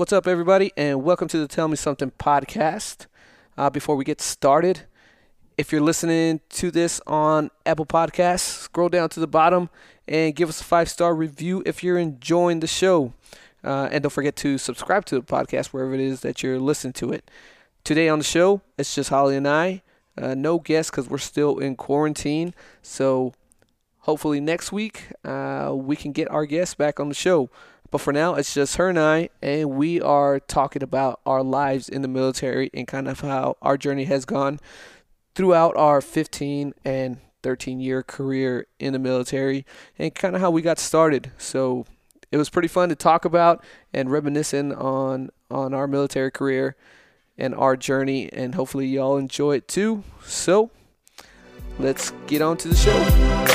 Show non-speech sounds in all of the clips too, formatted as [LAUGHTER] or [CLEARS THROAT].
What's up, everybody, and welcome to the Tell Me Something podcast. Uh, before we get started, if you're listening to this on Apple Podcasts, scroll down to the bottom and give us a five star review if you're enjoying the show. Uh, and don't forget to subscribe to the podcast wherever it is that you're listening to it. Today on the show, it's just Holly and I. Uh, no guests because we're still in quarantine. So hopefully next week uh, we can get our guests back on the show. But for now, it's just her and I, and we are talking about our lives in the military and kind of how our journey has gone throughout our 15 and 13 year career in the military and kind of how we got started. So it was pretty fun to talk about and reminiscing on on our military career and our journey and hopefully y'all enjoy it too. So let's get on to the show.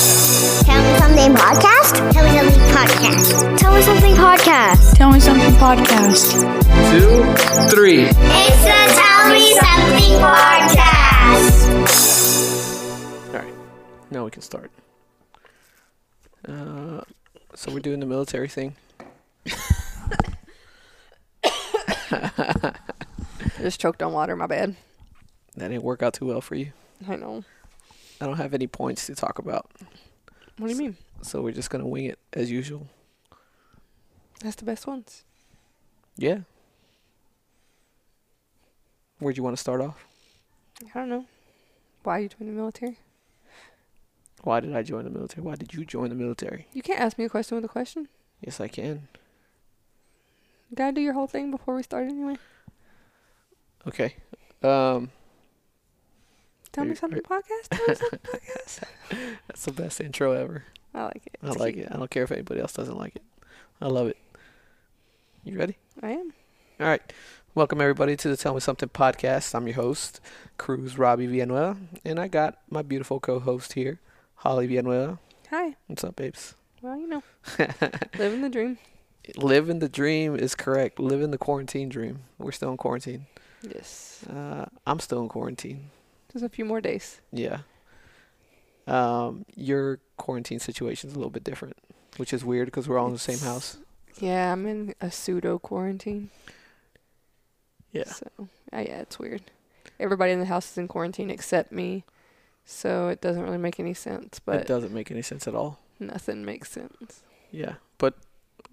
Tell me something podcast? Tell me something podcast. Tell me something podcast. Tell me something podcast. Two, three. It's the Tell Me Something podcast. All right, now we can start. Uh, so we're doing the military thing. I just choked on water. My bad. That didn't work out too well for you. I know. I don't have any points to talk about, What do you mean? so we're just gonna wing it as usual. That's the best ones. Yeah. Where'd you want to start off? I don't know. Why you joined the military? Why did I join the military? Why did you join the military? You can't ask me a question with a question. Yes, I can. You gotta do your whole thing before we start anyway. Okay. Um, Tell me something podcast. Tell me something podcast. [LAUGHS] that's the best intro ever. I like it. I like cute. it. I don't care if anybody else doesn't like it. I love it. You ready? I am. All right. Welcome, everybody, to the Tell Me Something podcast. I'm your host, Cruz Robbie Villanueva, and I got my beautiful co host here, Holly Villanueva. Hi. What's up, babes? Well, you know, [LAUGHS] living the dream. Living the dream is correct. Living the quarantine dream. We're still in quarantine. Yes. Uh, I'm still in quarantine. Just a few more days. Yeah. Um, your quarantine situation's a little bit different, which is weird because we're all in the same house. Yeah, I'm in a pseudo quarantine. Yeah. So, uh, yeah, it's weird. Everybody in the house is in quarantine except me. So it doesn't really make any sense, But it doesn't make any sense at all. nothing makes sense. Yeah, but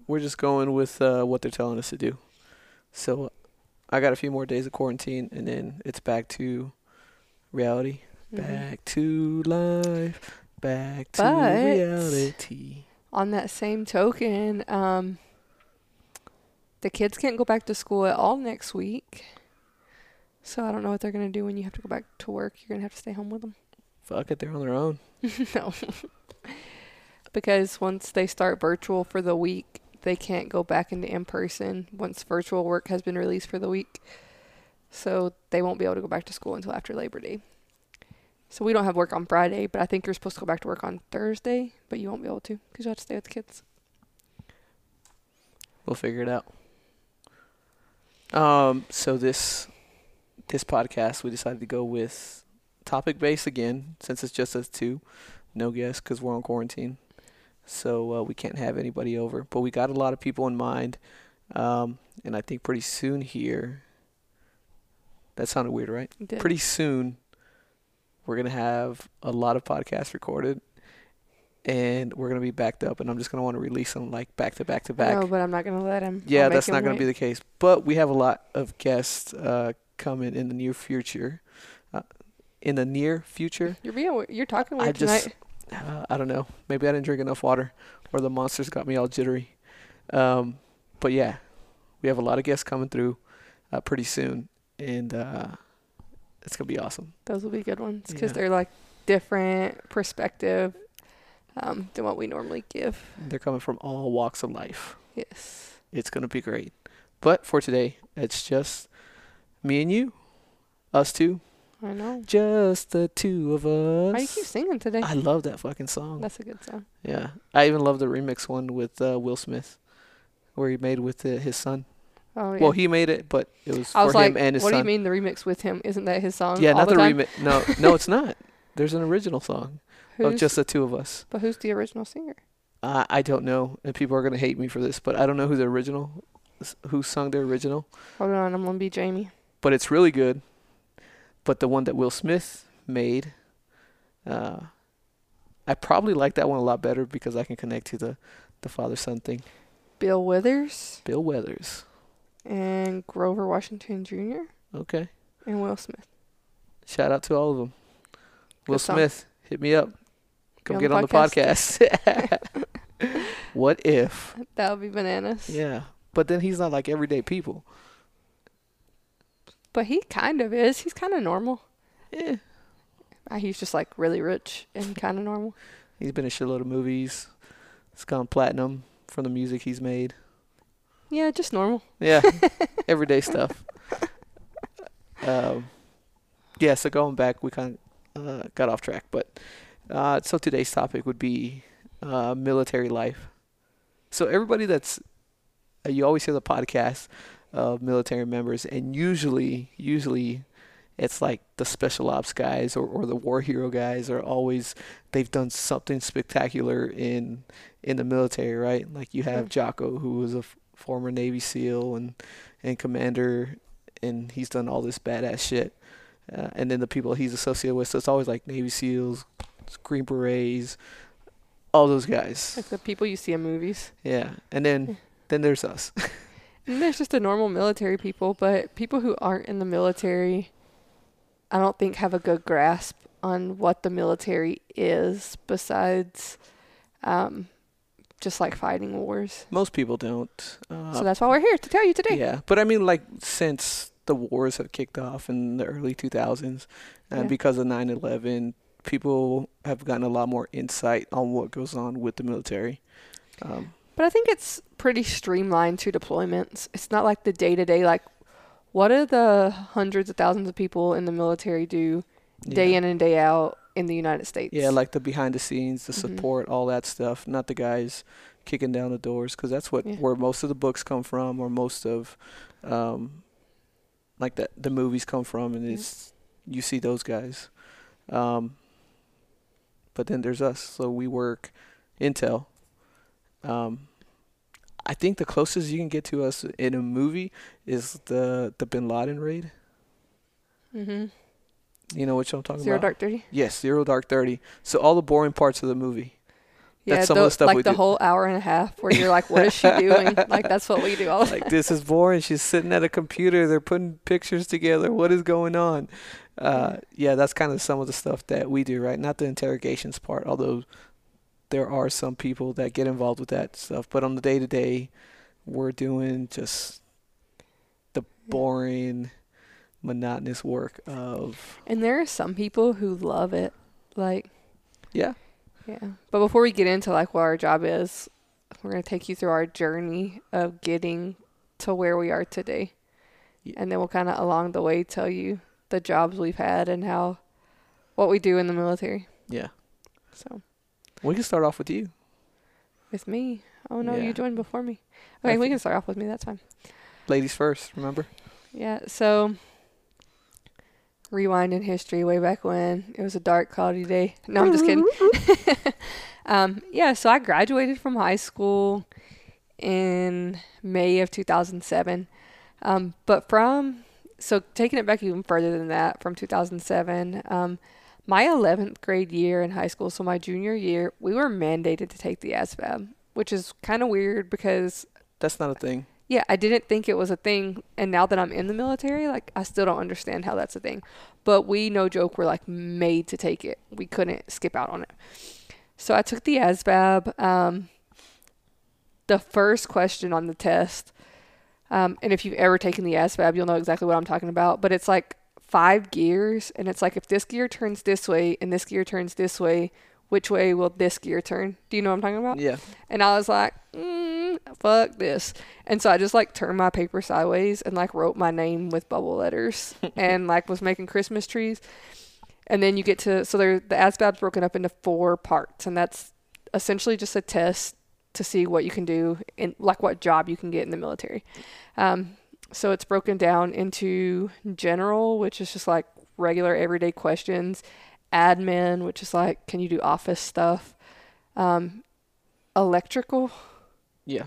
we're just going with uh, what they're telling us to do. So I got a few more days of quarantine, and then it's back to reality. Mhm. Back to life. Back to But- reality. On that same token, um, the kids can't go back to school at all next week. So I don't know what they're gonna do when you have to go back to work. You're gonna have to stay home with them. Fuck it, they're on their own. [LAUGHS] no, because once they start virtual for the week, they can't go back into in person once virtual work has been released for the week. So they won't be able to go back to school until after Labor Day. So we don't have work on Friday, but I think you're supposed to go back to work on Thursday, but you won't be able to because you have to stay with the kids. We'll figure it out. Um, so this this podcast, we decided to go with topic based again, since it's just us two, no guests because we're on quarantine. So uh, we can't have anybody over, but we got a lot of people in mind, um, and I think pretty soon here. That sounded weird, right? Pretty soon, we're gonna have a lot of podcasts recorded, and we're gonna be backed up, and I'm just gonna want to release them like back to back to back. No, but I'm not gonna let him. Yeah, that's not going to be the case. But we have a lot of guests uh, coming in the near future. Uh, in the near future, You're being, you're talking I weird just, tonight. uh, I don't know. Maybe I didn't drink enough water, or the monsters got me all jittery. Um, but yeah, we have a lot of guests coming through uh, pretty soon, and uh, it's gonna be awesome. Those will be good ones because Yeah. they're like different perspective um, than what we normally give. They're coming from all walks of life. Yes. It's gonna be great. But for today, it's just me and you, us two, I know. just the two of us. Why do you keep singing today? I love that fucking song. That's a good song. yeah, I even love the remix one with uh, Will Smith, where he made with uh, his son. Oh yeah. Well, he made it, but it was I for was him like, and his what son. do you mean the remix with him? Isn't that his song? Yeah, all not the, the, remix. No, no, it's [LAUGHS] not. There's an original song Who's, of just the two of us. but who's the original singer? I I don't know, and people are gonna hate me for this, but I don't know who the original, who sung the original, Hold on, I'm gonna be Jamie. but it's really good. But the one that Will Smith made, uh, I probably like that one a lot better because I can connect to the, the father son thing. Bill Withers Bill Weathers. And Grover Washington Jr. Okay. and Will Smith. Shout out to all of them. Will Good song. Smith, hit me up. Come get on the podcast. [LAUGHS] [LAUGHS] what if? That would be bananas. Yeah. But then he's not like everyday people. But he kind of is. He's kind of normal. Yeah. Uh, He's just like really rich and kind of normal. [LAUGHS] He's been in a shitload of movies. It's gone platinum from the music he's made. Yeah, just normal. Yeah. [LAUGHS] everyday stuff. Um, yeah, so going back, we kind of uh, got off track. But uh, so today's topic would be uh, military life. So everybody that's, uh, you always hear the podcast of military members, and usually, usually, it's like the special ops guys or, or the war hero guys are always they've done something spectacular in in the military, right? Like you have. Jocko, who was a former Navy SEAL and and commander, and he's done all this badass shit. Uh, and then the people he's associated with, so it's always like Navy SEALs, Green Berets, all those guys. Like the people you see in movies. Yeah, and then then there's us. [LAUGHS] And there's just the normal military people, but people who aren't in the military, I don't think have a good grasp on what the military is besides um, just like fighting wars. Most people don't. Uh, so that's why we're here to tell you today. Yeah, but I mean, like since the wars have kicked off in the early 2000s, and Yeah. because of 9/11, people have gotten a lot more insight on what goes on with the military. Um, But I think it's pretty streamlined to deployments. It's not like the day to day, like, what do the hundreds of thousands of people in the military do day yeah. in and day out in the United States? Yeah, like the behind the scenes, the Mhm. support, all that stuff. Not the guys kicking down the doors, because that's what Yeah. where most of the books come from, or most of, um, like the the movies come from, and Yeah. it's you see those guys. Um, but then there's us, so we work intel. Um, I think the closest you can get to us in a movie is the the Bin Laden raid. Mm-hmm. You know what I'm talking Zero about? Dark Thirty. Yes, Zero Dark Thirty. So all the boring parts of the movie. Yeah, That's some of the stuff like the do. whole hour and a half where you're like, what is she [LAUGHS] doing? like that's what we do all the like this is boring. She's sitting at a computer. They're putting pictures together. What is going on? Uh, yeah, that's kind of some of the stuff that we do, right? Not the interrogations part, although there are some people that get involved with that stuff. But on the day to day, we're doing just the boring, monotonous work of And there are some people who love it. Like, yeah, yeah. But before we get into like what our job is, we're going to take you through our journey of getting to where we are today. Yeah. And then we'll kind of along the way tell you the jobs we've had and how what we do in the military. yeah. So, We can start off with you. with me. Oh no, Yeah. you joined before me. Okay, we can start off with me. That's fine. Ladies first, remember? Yeah, so rewind in history way back when it was a dark, cloudy day. No, I'm just kidding. [LAUGHS] um, yeah, so I graduated from high school in May of 2007. Um, but from so taking it back even further than that, from 2007, um, my 11th grade year in high school, so my junior year, we were mandated to take the ASVAB, which is kind of weird because That's not a thing. Yeah, I didn't think it was a thing. And now that I'm in the military, like, I still don't understand how that's a thing. But we, no joke, were like made to take it. We couldn't skip out on it. So I took the ASVAB. Um, the first question on the test, um, and if you've ever taken the ASVAB, you'll know exactly what I'm talking about. But it's like five gears, and it's like if this gear turns this way and this gear turns this way, which way will this gear turn? Do you know what I'm talking about? Yeah. And I was like, mm, fuck this. And so I just like turned my paper sideways and like wrote my name with bubble letters [LAUGHS] and like was making Christmas trees. And then you get to, so there, the ASVAB's broken up into four parts. And that's essentially just a test to see what you can do and like what job you can get in the military. Um, so it's broken down into general, which is just like regular everyday questions, admin, which is like, can you do office stuff? Um, electrical, Yeah,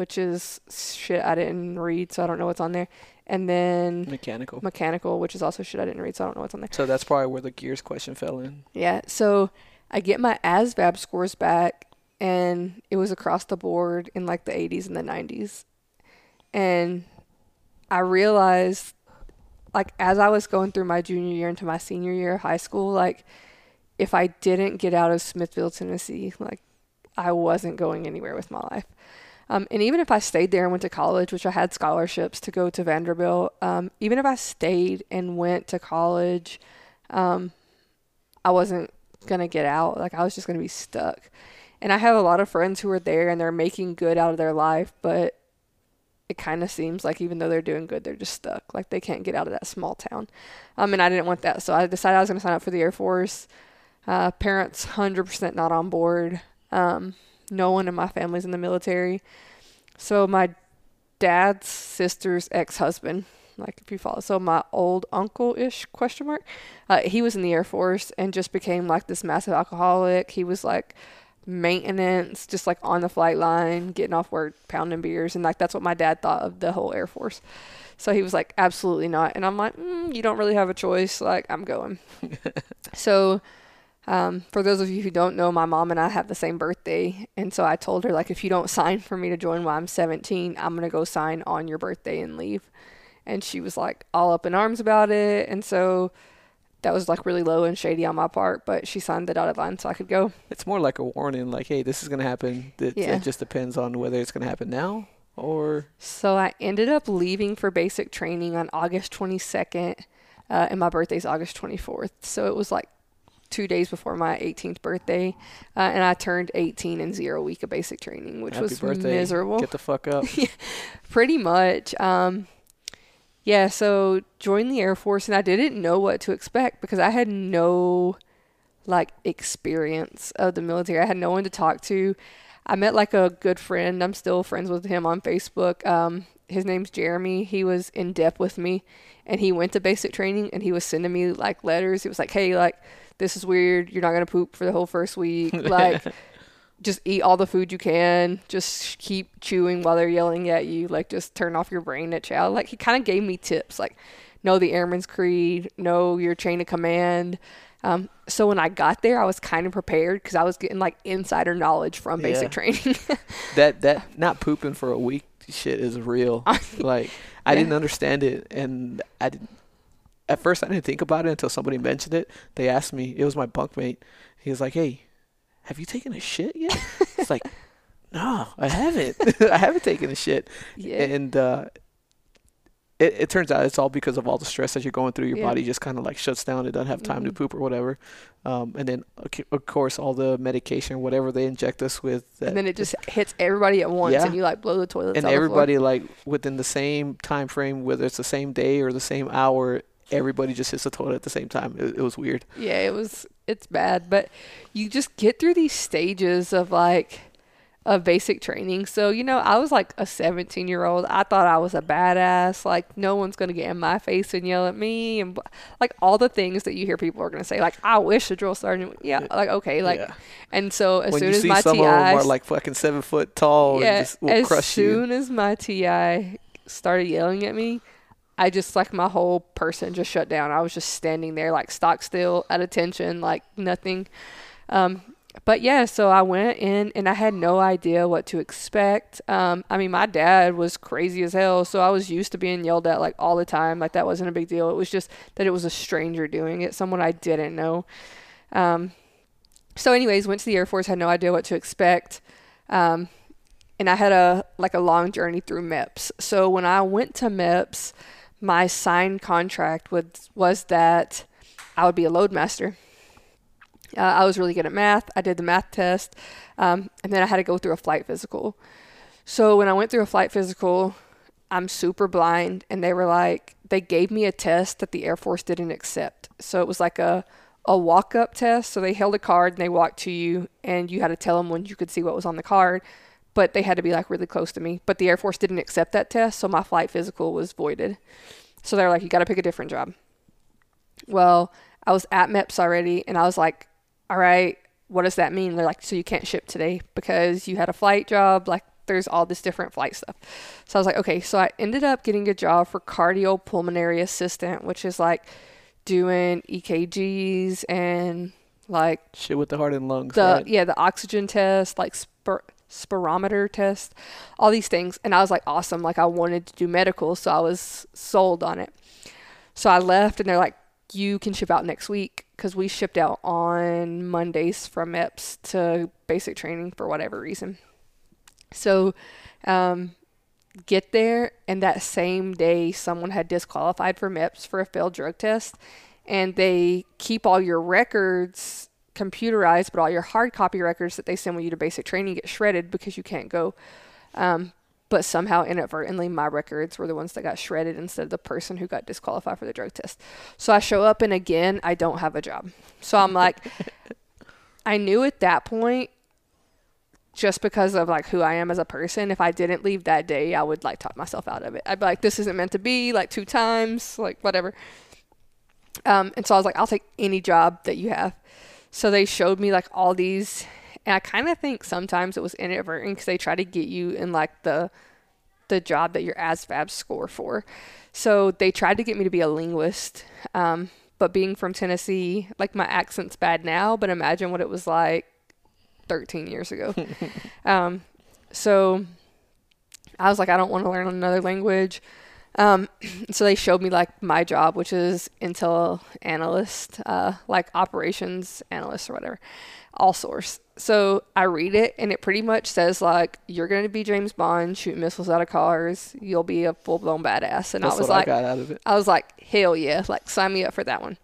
which is shit I didn't read, so I don't know what's on there. And then mechanical. mechanical, which is also shit I didn't read, so I don't know what's on there. So that's probably where the gears question fell in. Yeah, so I get my ASVAB scores back, and it was across the board in like the 80s and the 90s. And I realized, like, as I was going through my junior year into my senior year of high school, like, if I didn't get out of Smithville, Tennessee, like, I wasn't going anywhere with my life. Um, and even if I stayed there and went to college, which I had scholarships to go to Vanderbilt, um, even if I stayed and went to college, um, I wasn't gonna get out. Like I was just gonna be stuck. And I have a lot of friends who are there and they're making good out of their life, but it kind of seems like even though they're doing good, they're just stuck. Like they can't get out of that small town. Um, and I didn't want that, so I decided I was gonna sign up for the Air Force. Uh, parents, hundred percent not on board. Um, no one in my family's in the military. So my dad's sister's ex-husband, like if you follow, so my old uncle-ish question mark, uh, he was in the Air Force and just became like this massive alcoholic. He was like maintenance, just like on the flight line, getting off work, pounding beers, and like that's what my dad thought of the whole Air Force. So he was like, absolutely not. And I'm like, mm, you don't really have a choice. Like I'm going. [LAUGHS] so um, for those of you who don't know, my mom and I have the same birthday. And so I told her, like, if you don't sign for me to join while I'm 17, I'm going to go sign on your birthday and leave. And she was like all up in arms about it. And so that was like really low and shady on my part, but she signed the dotted line so I could go. It's more like a warning, like, hey, this is gonna happen. It, Yeah. it just depends on whether it's gonna happen now or So I ended up leaving for basic training on August 22nd, uh, and my birthday's August 24th. So it was like two days before my 18th birthday, uh, and I turned 18 in zero week of basic training, which happy was birthday. miserable. Get the fuck up. [LAUGHS] Pretty much. Um, yeah, so joined the Air Force, and I didn't know what to expect because I had no like experience of the military. I had no one to talk to. I met like a good friend. I'm still friends with him on Facebook. Um, his name's Jeremy. He was in DEP with me, and he went to basic training, and he was sending me like letters. He was like, "Hey, like this is weird. You're not gonna poop for the whole first week. [LAUGHS] Like." just eat all the food you can. Just keep chewing while they're yelling at you. Like, just turn off your brain at chow. Like, he kind of gave me tips, like, know the Airman's Creed, know your chain of command. Um, so when I got there, I was kind of prepared because I was getting like insider knowledge from basic Yeah. training. [LAUGHS] that that not pooping for a week shit is real. [LAUGHS] like I Yeah. didn't understand it, and I didn't. At first, I didn't think about it until somebody mentioned it. They asked me. It was my bunkmate. He was like, "Hey, have you taken a shit yet?" it's like, [LAUGHS] "No, I haven't. [LAUGHS] I haven't taken a shit." yeah. And uh, it, it turns out it's all because of all the stress that you're going through. Your Yeah. body just kind of like shuts down. It doesn't have time to Mhm. poop or whatever. Um, and then, of course, all the medication, whatever they inject us with. and then it just hits everybody at once Yeah. and you like blow the toilets and on the floor. everybody like within the same time frame, whether it's the same day or the same hour, everybody just hits the toilet at the same time. It, it was weird. Yeah, it was it's bad, but you just get through these stages of like of basic training. So, you know, I was like a 17-year-old. I thought I was a badass. Like no one's going to get in my face and yell at me and like all the things that you hear people are going to say like I wish the drill sergeant would-" yeah, like okay, like Yeah. and so as when soon as my some TI of them are like fucking seven foot tall yeah, and just will as crush you. soon as my TI started yelling at me, I just like my whole person just shut down. I was just standing there like stock still at attention, like nothing. Um, but yeah, so I went in and I had no idea what to expect. Um, I mean, my dad was crazy as hell, so I was used to being yelled at like all the time. Like that wasn't a big deal. It was just that it was a stranger doing it, someone I didn't know. Um, so, anyways, went to the Air Force, had no idea what to expect. Um, and I had a like a long journey through MEPS. So when I went to MEPS, my signed contract was was that I would be a loadmaster. Uh, I was really good at math. I did the math test, um, and then I had to go through a flight physical. So when I went through a flight physical, I'm super blind, and they were like, they gave me a test that the Air Force didn't accept. So it was like a a walk up test. So they held a card and they walked to you, and you had to tell them when you could see what was on the card. But they had to be like really close to me. But the Air Force didn't accept that test, so my flight physical was voided. So they're like, you got to pick a different job. Well, I was at MEPS already, and I was like, all right, what does that mean? They're like, so you can't ship today because you had a flight job. Like, there's all this different flight stuff. So I was like, okay. So I ended up getting a job for cardiopulmonary assistant, which is like doing EKGs and like Shit with the heart and lungs. the right? yeah the oxygen test like spir- spirometer test all these things and i was like awesome. Like i wanted to do medical so i was sold on it. So i left and they're like you can ship out next week because we shipped out on mondays from MEPS to basic training for whatever reason. So um, get there and that same day someone had disqualified from MEPS for a failed drug test and they keep all your records computerized, but all your hard copy records that they send when you to basic training get shredded because you can't go. Um, but somehow inadvertently, my records were the ones that got shredded instead of the person who got disqualified for the drug test. So I show up, and again, I don't have a job. So I'm like, [LAUGHS] I knew at that point, just because of like who I am as a person, if I didn't leave that day, I would like talk myself out of it. I'd be like, this isn't meant to be, like two times, like whatever. Um, and so I was like, I'll take any job that you have. So they showed me like all these, and I kind of think sometimes it was inadvertent because they try to get you in like the the job that your ASVAB score for. So they tried to get me to be a linguist, um, but being from Tennessee, like my accent's bad now, but imagine what it was like 13 years ago. [LAUGHS] um, so I was like, I don't want to learn another language. Um, [CLEARS THROAT] so they showed me like my job, which is Intel analyst, uh, like operations analyst or whatever, all source. So I read it and it pretty much says like you're going to be James Bond, shoot missiles out of cars. You'll be a full blown badass. And That's I was like, I got out of it. I was like, hell yeah, like sign me up for that one.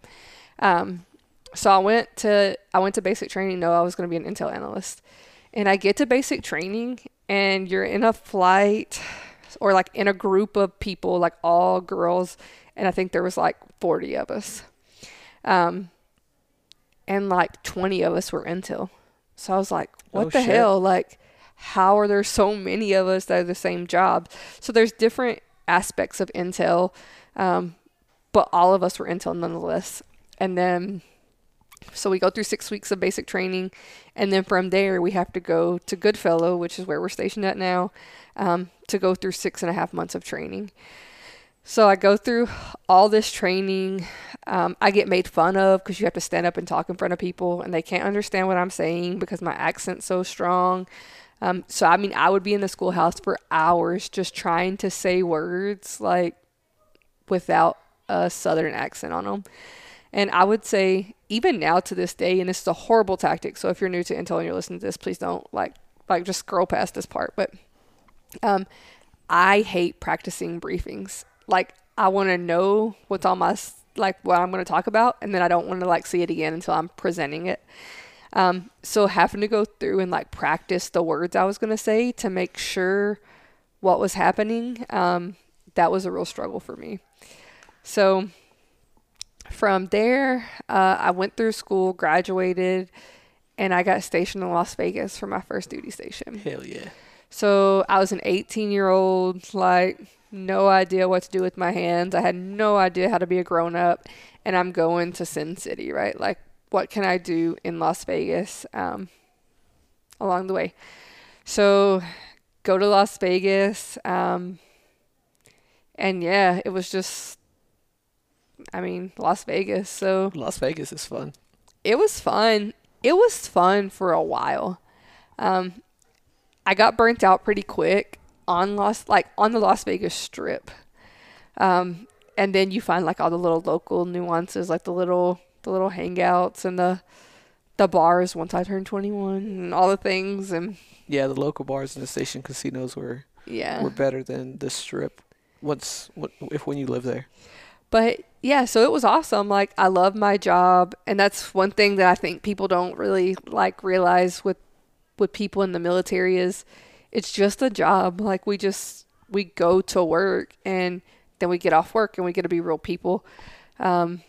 Um, so I went to I went to basic training. No, I was going to be an Intel analyst, and I get to basic training, and you're in a flight or like in a group of people, like all girls, and I think there was like 40 of us, um, and like 20 of us were Intel. So I was like, what Oh, the shit. hell, like. How are there so many of us that are the same job? So there's different aspects of Intel, um, but all of us were Intel nonetheless. And then, so we go through six weeks of basic training, and then from there we have to go to Goodfellow, which is where we're stationed at now, um, to go through six and a half months of training. So I go through all this training. Um, I get made fun of because you have to stand up and talk in front of people, and they can't understand what I'm saying because my accent's so strong. Um, so I mean, I would be in the schoolhouse for hours just trying to say words like without a southern accent on them. And I would say even now to this day, and this is a horrible tactic. So if you're new to Intel and you're listening to this, please don't like like just scroll past this part. But um, I hate practicing briefings. Like I want to know what's on my like what I'm going to talk about, and then I don't want to like see it again until I'm presenting it. Um, so having to go through and like practice the words I was going to say to make sure what was happening, um, that was a real struggle for me. So from there, uh, I went through school, graduated, and I got stationed in Las Vegas for my first duty station. Hell yeah. So I was an 18 year old, like, no idea what to do with my hands. I had no idea how to be a grown up. And I'm going to Sin City, right? Like, what can I do in Las Vegas um, along the way? So go to Las Vegas. Um, and yeah, it was just, I mean, Las Vegas. So Las Vegas is fun. it was fun. It was fun for a while. Um, I got burnt out pretty quick on Las like on the Las Vegas Strip. Um, and then you find like all the little local nuances, like the little the little hangouts and the the bars once I turned 21 and all the things and Yeah, the local bars and the station casinos were yeah. were better than the strip. Once, if when you live there? But yeah, so it was awesome. Like I love my job, and that's one thing that I think people don't really like realize with with people in the military is it's just a job. Like we just we go to work and then we get off work and we get to be real people. Um,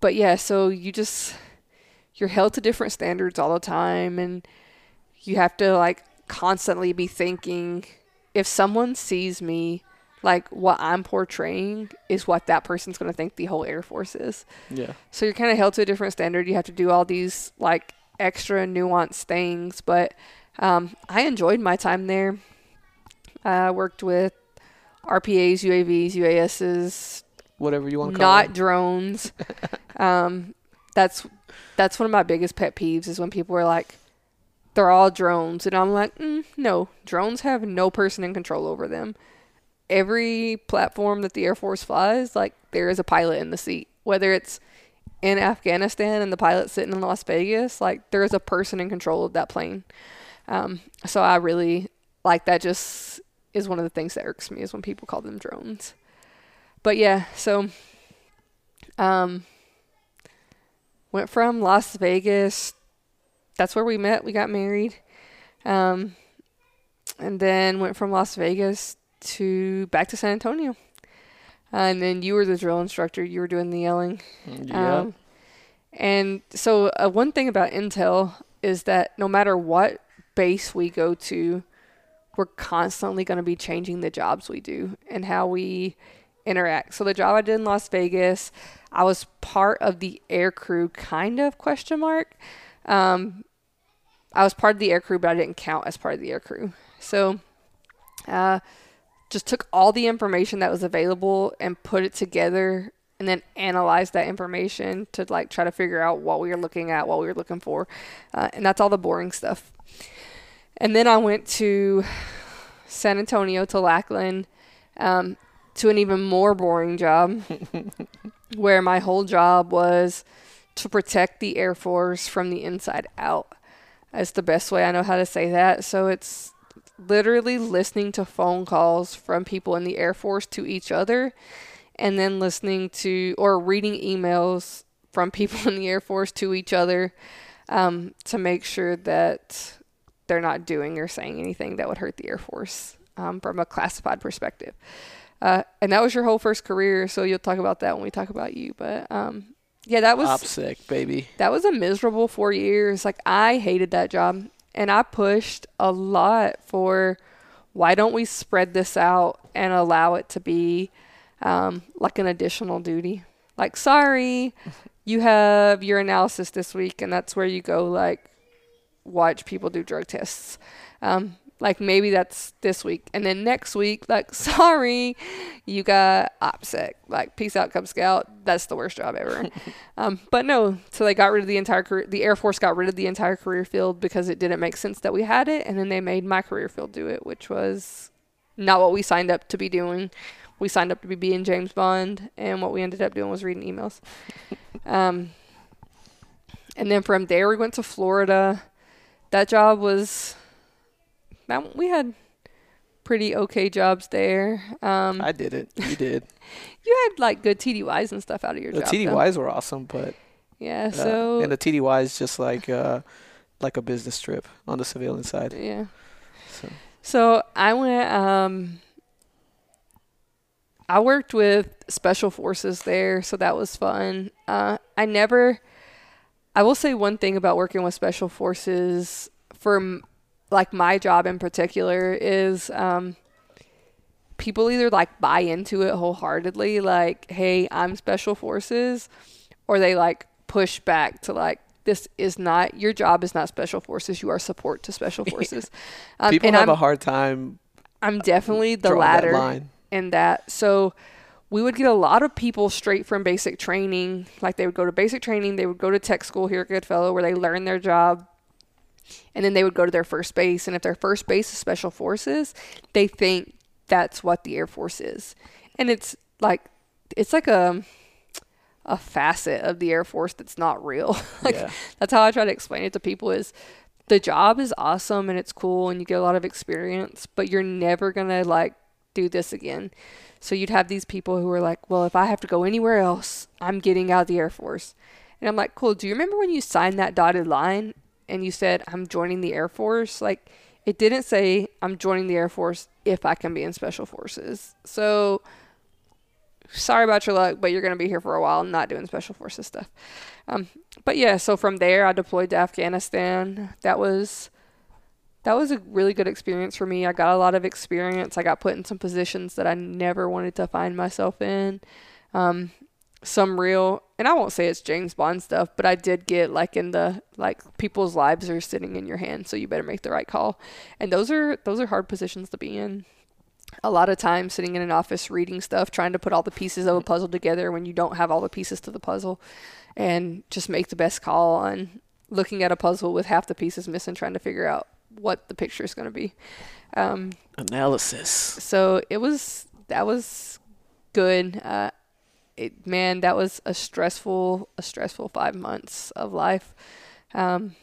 but yeah, so you just you're held to different standards all the time, and you have to like constantly be thinking if someone sees me like what I'm portraying is what that person's going to think the whole Air Force is. Yeah. So you're kind of held to a different standard. You have to do all these like extra nuanced things, but um, I enjoyed my time there. I worked with RPAs, UAVs, UASs, Whatever you want to call not it. drones. [LAUGHS] um, that's that's one of my biggest pet peeves is when people are like, they're all drones, and I'm like, mm, no, drones have no person in control over them. Every platform that the Air Force flies, like there is a pilot in the seat, whether it's in Afghanistan and the pilot's sitting in Las Vegas, like there is a person in control of that plane. Um, so I really like that. Just is one of the things that irks me is when people call them drones. But yeah, so um, went from Las Vegas. That's where we met. We got married, um, and then went from Las Vegas to back to San Antonio. and then you were the drill instructor. You were doing the yelling. Yeah. Um, and so, uh, one thing about Intel is that no matter what base we go to, we're constantly going to be changing the jobs we do and how we interact. So, the job I did in Las Vegas, I was part of the air crew, kind of question mark. Um, I was part of the air crew, but I didn't count as part of the air crew. So, uh, just took all the information that was available and put it together and then analyzed that information to like try to figure out what we were looking at, what we were looking for. Uh, and that's all the boring stuff. And then I went to San Antonio to Lackland um, to an even more boring job [LAUGHS] where my whole job was to protect the Air Force from the inside out. That's the best way I know how to say that. So it's literally listening to phone calls from people in the Air Force to each other and then listening to or reading emails from people [LAUGHS] in the Air Force to each other um, to make sure that they're not doing or saying anything that would hurt the Air Force um, from a classified perspective. Uh, and that was your whole first career, so you'll talk about that when we talk about you. But um, yeah, that was OPSEC, baby. that was a miserable four years. Like I hated that job, and I pushed a lot for why don't we spread this out and allow it to be um, like an additional duty. Like, sorry, you have your analysis this week, and that's where you go like watch people do drug tests. Um, like maybe that's this week, and then next week, like [LAUGHS] sorry, you got OPSEC. Like peace out, Cub Scout. That's the worst job ever. [LAUGHS] um, but no, so they got rid of the entire career. The Air Force got rid of the entire career field because it didn't make sense that we had it, and then they made my career field do it, which was not what we signed up to be doing. We signed up to be being James Bond, and what we ended up doing was reading emails. [LAUGHS] um, and then from there, we went to Florida. That job was that we had pretty okay jobs there. Um, I did it. You did. [LAUGHS] [LAUGHS] you had like good TDYs and stuff out of your the job. The TDYs were awesome, but Yeah. uh, So and the TDY is just like uh, like a business trip on the civilian side. yeah. So So I went. Um, I worked with special forces there, so that was fun. Uh, I never. I will say one thing about working with special forces for like my job in particular is um, people either like buy into it wholeheartedly, like, "Hey, I'm special forces," or they like push back to like, "This is not your job. Is not special forces. You are support to special [LAUGHS] forces." Um, people have I'm, a hard time I'm definitely the latter that line. in that. So we would get a lot of people straight from basic training. Like they would go to basic training, they would go to tech school here at Goodfellow where they learn their job. And then they would go to their first base. And if their first base is special forces, they think that's what the Air Force is. And it's like it's like a a facet of the Air Force that's not real. [LAUGHS] like Yeah. that's how I try to explain it to people is the job is awesome and it's cool and you get a lot of experience, but you're never gonna like do this again. So you'd have these people who are like, Well, if I have to go anywhere else, I'm getting out of the Air Force. And I'm like, Cool, do you remember when you signed that dotted line and you said, I'm joining the Air Force? Like it didn't say I'm joining the Air Force if I can be in special forces. So sorry about your luck, but you're going to be here for a while not doing special forces stuff. Um, but yeah, so from there, I deployed to Afghanistan. That was that was a really good experience for me. I got a lot of experience. I got put in some positions that I never wanted to find myself in. Um, some real, and I won't say it's James Bond stuff, but I did get like in the like people's lives are sitting in your hands, so you better make the right call. And those are those are hard positions to be in. A lot of times sitting in an office reading stuff, trying to put all the pieces of a puzzle together when you don't have all the pieces to the puzzle, and just make the best call on looking at a puzzle with half the pieces missing, trying to figure out what the picture is going to be. Um, Analysis. so it was that was good. Uh, it man, that was a stressful a stressful five months of life. Um,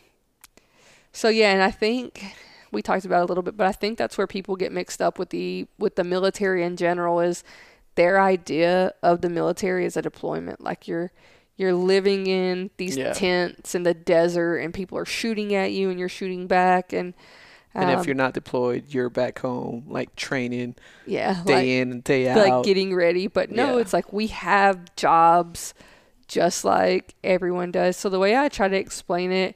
so yeah, and I think we talked about it a little bit, but I think that's where people get mixed up with the with the military in general is their idea of the military is a deployment. Like you're you're living in these Yeah. tents in the desert and people are shooting at you and you're shooting back and And if um, you're not deployed, you're back home, like training yeah, day like, in and day out. like getting ready. But no, Yeah. it's like we have jobs just like everyone does. So the way I try to explain it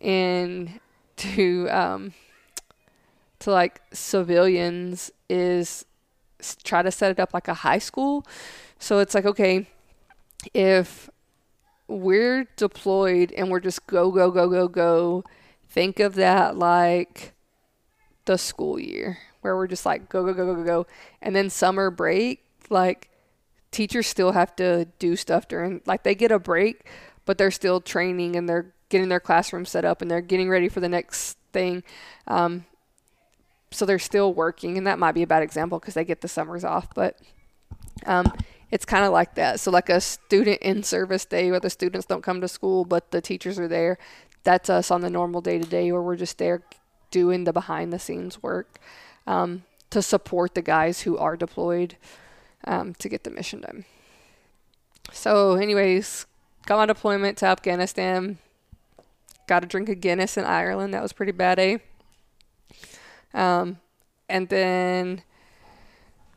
in to um to like civilians is try to set it up like a high school. So it's like okay, if we're deployed and we're just go go go go go, think of that like the school year where we're just like go go go go go go. And then summer break like teachers still have to do stuff during like they get a break but they're still training and they're getting their classroom set up and they're getting ready for the next thing. Um, so they're still working and that might be a bad example because they get the summers off but um, it's kind of like that. So like a student in service day where the students don't come to school but the teachers are there. That's us on the normal day to day where we're just there doing the behind the scenes work um, to support the guys who are deployed um, to get the mission done. So, anyways, got my deployment to Afghanistan. Got a drink of Guinness in Ireland. That was pretty bad, eh? Um, and then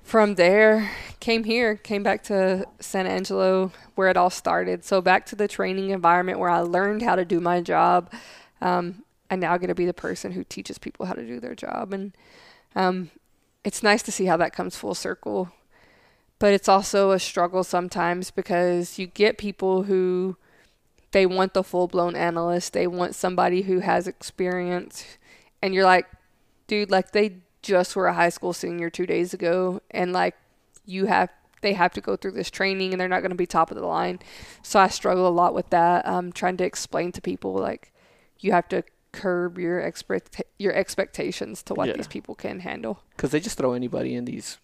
from there, came here, came back to San Angelo where it all started. So, back to the training environment where I learned how to do my job. Um, I now get to be the person who teaches people how to do their job. And um, it's nice to see how that comes full circle. But it's also a struggle sometimes because you get people who they want the full blown analyst, they want somebody who has experience. And you're like, dude, like they just were a high school senior two days ago. And like you have, they have to go through this training and they're not going to be top of the line. So I struggle a lot with that. Um, trying to explain to people like you have to curb your expect your expectations to what Yeah. these people can handle. because they just throw anybody in these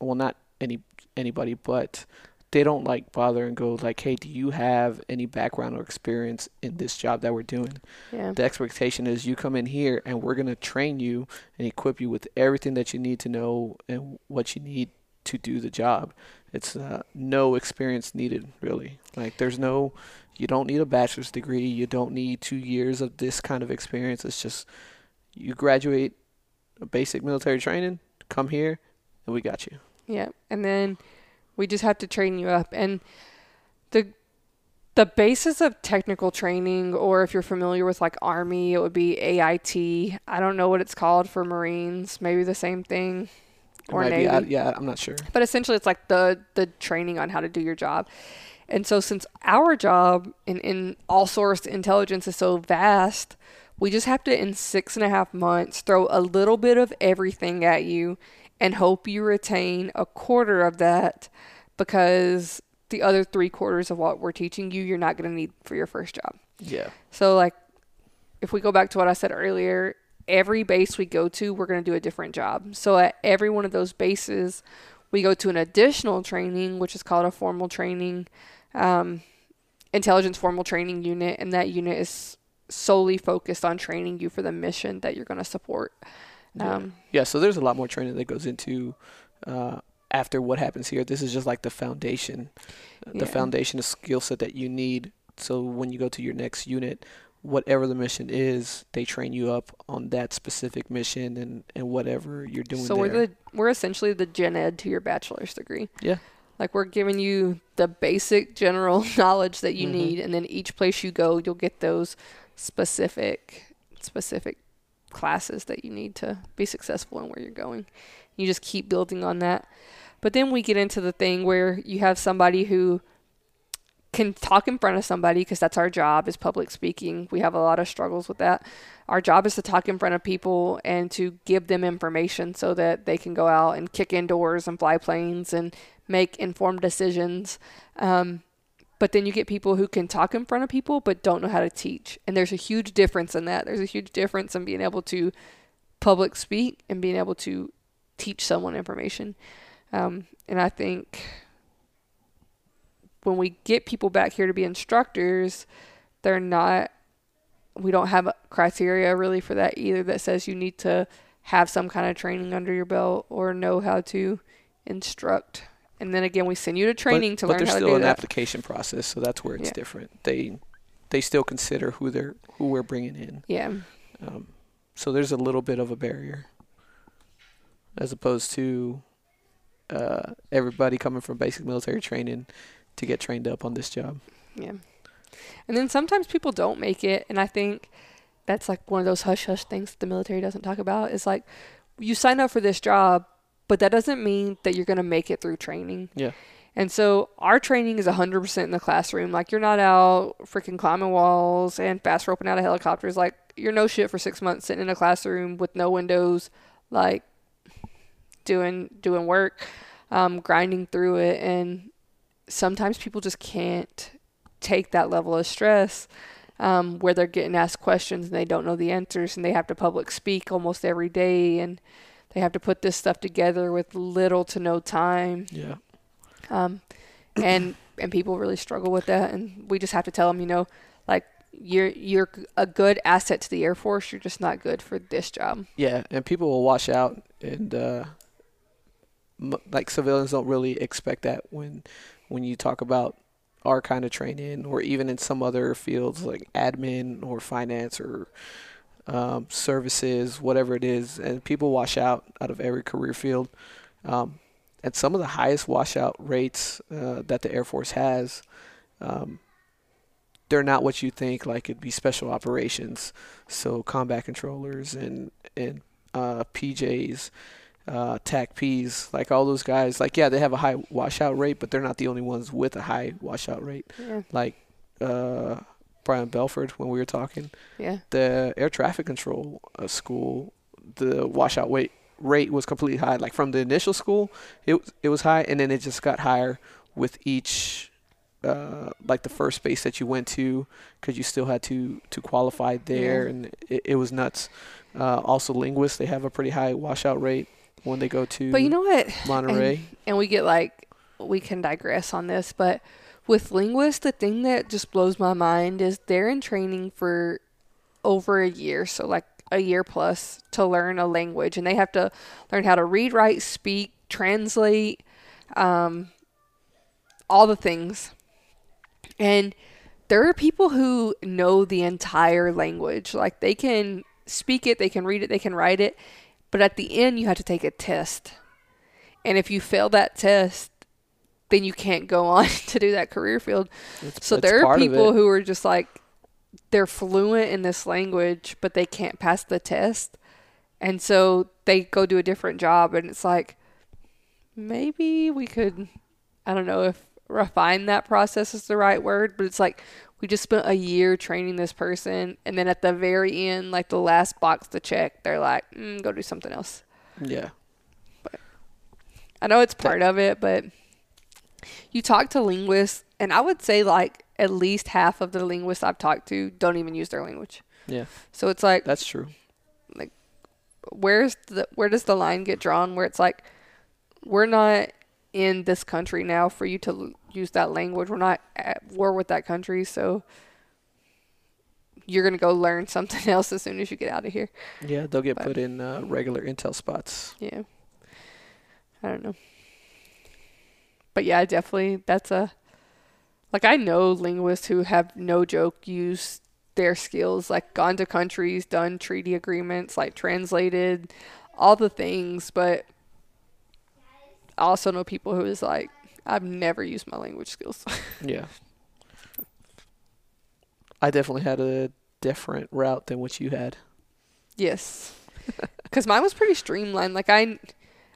well not any anybody but they don't like bother and go like hey do you have any background or experience in this job that we're doing Yeah. the expectation is you come in here and we're going to train you and equip you with everything that you need to know and what you need to do the job it's uh, no experience needed really like there's no you don't need a bachelor's degree you don't need two years of this kind of experience it's just you graduate a basic military training come here and we got you Yeah, and then we just have to train you up. And the the basis of technical training, or if you're familiar with like Army, it would be AIT. I don't know what it's called for Marines. Maybe the same thing, or be- Navy. I- yeah i'm not sure but essentially, it's like the the training on how to do your job. And so, since our job in in all source intelligence is so vast, we just have to in six and a half months throw a little bit of everything at you and hope you retain a quarter of that because the other three quarters of what we're teaching you you're not going to need for your first job. Yeah. So like if we go back to what i said earlier every base we go to we're going to do a different job. So at every one of those bases we go to an additional training which is called a formal training um, intelligence formal training unit and that unit is solely focused on training you for the mission that you're going to support Yeah. um, yeah so there's a lot more training that goes into uh, after what happens here this is just like the foundation the Yeah. foundation of skill set that you need so when you go to your next unit whatever the mission is they train you up on that specific mission and, and whatever you're doing so there. we're the we're essentially the gen ed to your bachelor's degree Yeah. Like we're giving you the basic general [LAUGHS] knowledge that you Mhm. need and then each place you go you'll get those specific specific classes that you need to be successful in where you're going. You just keep building on that. But then we get into the thing where you have somebody who can talk in front of somebody because that's our job is public speaking. We have a lot of struggles with that. Our job is to talk in front of people and to give them information so that they can go out and kick indoors and fly planes and make informed decisions. Um, but then you get people who can talk in front of people but don't know how to teach. And there's a huge difference in that. There's a huge difference in being able to public speak and being able to teach someone information. Um, and I think when we get people back here to be instructors, they're not, we don't have criteria really for that either that says you need to have some kind of training under your belt or know how to instruct. And then again, we send you to training but, to learn how to do But there's still an that. application process, so that's where it's Yeah. different. They they still consider who they're who we're bringing in. yeah. Um, so there's a little bit of a barrier, as opposed to uh, everybody coming from basic military training to get trained up on this job. Yeah. And then sometimes people don't make it. And I think that's like one of those hush hush things that the military doesn't talk about. Is like you sign up for this job, but that doesn't mean that you're going to make it through training. Yeah. And so our training is 100% in the classroom. Like you're not out freaking climbing walls and fast roping out of helicopters. Like you're no shit for six months sitting in a classroom with no windows, like doing doing work, um, grinding through it. And sometimes people just can't take that level of stress um, where they're getting asked questions and they don't know the answers and they have to public speak almost every day and they have to put this stuff together with little to no time Yeah. um, and [COUGHS] and people really struggle with that and we just have to tell them you know like you're you're a good asset to the air force you're just not good for this job Yeah, and people will wash out, and uh, m- like civilians don't really expect that when when you talk about our kind of training, or even in some other fields like admin or finance or um, services, whatever it is, and people wash out out of every career field. Um, and some of the highest washout rates uh, that the Air Force has, um, they're not what you think. Like it'd be special operations, so combat controllers and and uh, PJs, uh, TAC Ps, like all those guys. Like yeah, they have a high washout rate, but they're not the only ones with a high washout rate. yeah Like uh, Brian Belford, when we were talking, yeah the air traffic control uh, school, the washout rate rate was completely high. Like from the initial school, it was- it was high, and then it just got higher with each. Uh, like the first base that you went to, because you still had to to qualify there, Yeah. and it, it was nuts. Uh, also, linguists they have a pretty high washout rate when they go to but you know what Monterey. and we get like we can digress on this but with linguists the thing that just blows my mind is they're in training for over a year so like a year plus to learn a language and they have to learn how to read write speak translate um, all the things. And there are people who know the entire language like they can speak it they can read it they can write it but at the end you have to take a test. And if you fail that test, then you can't go on [LAUGHS] to do that career field. It's- So it's there are people who are just like they're fluent in this language, but they can't pass the test. And so they go do a different job and it's like maybe we could I don't know if refine that process is the right word, but it's like we just spent a year training this person and then at the very end, like the last box to check, they're like, mm, go do something else. yeah, I know it's part of it, but you talk to linguists, and I would say like at least half of the linguists I've talked to don't even use their language. yeah, So it's like, that's true. Like, where's the where does the line get drawn? Where it's like, we're not in this country now for you to l- use that language. We're not at war with that country, so you're gonna go learn [LAUGHS] something else as soon as you get out of here. Yeah, they'll get But- put in uh, regular intel spots. Yeah. I don't know. But yeah, definitely that's a like I know linguists who have no joke used their skills, like gone to countries, done treaty agreements, like translated all the things, but I also know people who is like, I've never used my language skills. [LAUGHS] Yeah. I definitely had a different route than what you had. Yes. [LAUGHS] Because mine was pretty streamlined. Like I,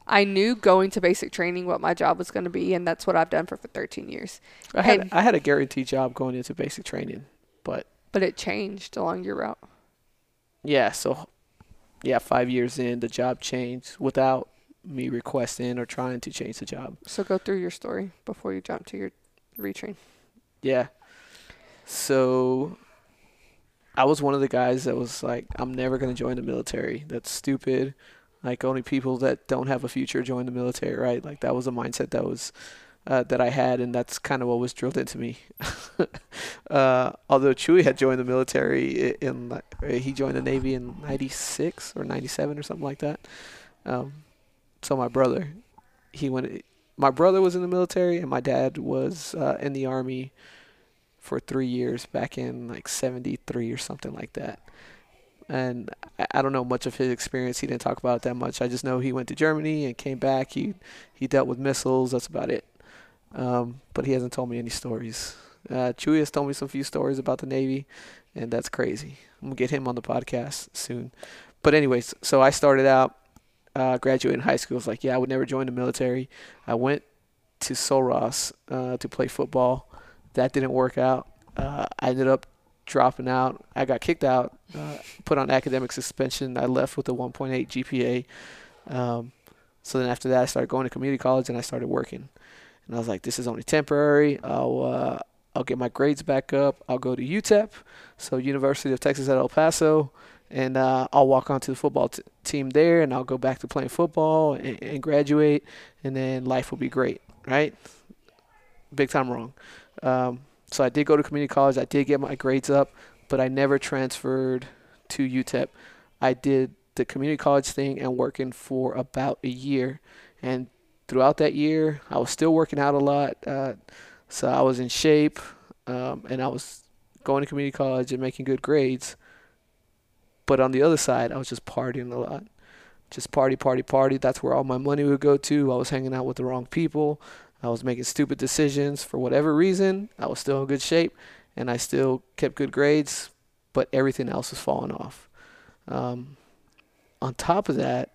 I knew going to basic training what my job was going to be, and that's what I've done for, for 13 years. I had And- I had a guaranteed job going into basic training, but But it changed along your route. yeah, so yeah, five years in, the job changed without me requesting or trying to change the job. So go through your story before you jump to your retrain. Yeah. So I was one of the guys that was like, I'm never going to join the military. That's stupid. Like only people that don't have a future join the military, right? Like that was a mindset that was uh, that I had, and that's kind of what was drilled into me. [LAUGHS] uh, although Chewy had joined the military in, uh, he joined the Navy in '96 or '97 or something like that. Um, so my brother, he went. My brother was in the military, and my dad was uh, in the army for three years back in like 73 or something like that. And I- don't know much of his experience. He didn't talk about it that much. I just know he went to Germany and came back. He he dealt with missiles. That's about it. Um, but he hasn't told me any stories. Uh, Chewy has told me some few stories about the Navy, and that's crazy. I'm gonna get him on the podcast soon. But anyways, so I started out uh, graduating high school. I was like, yeah, I would never join the military. I went to Sul Ross uh, to play football. That didn't work out. Uh, I ended up dropping out. I got kicked out, uh, put on academic suspension. I left with a 1.8 GPA. Um, so then after that, I started going to community college and I started working. And I was like, this is only temporary. I'll uh, I'll get my grades back up. I'll go to UTEP, so University of Texas at El Paso, and uh, I'll walk onto the football t- team there, and I'll go back to playing football and, and graduate, and then life will be great, right? Big time wrong. Um, so I did go to community college. I did get my grades up, but I never transferred to UTEP. I did the community college thing and working for about a year, and throughout that year, I was still working out a lot. Uh, so I was in shape, um, and I was going to community college and making good grades. But on the other side, I was just partying a lot. Just party, party, party. That's where all my money would go to. I was hanging out with the wrong people. I was making stupid decisions for whatever reason. I was still in good shape, and I still kept good grades, but everything else was falling off. Um, on top of that,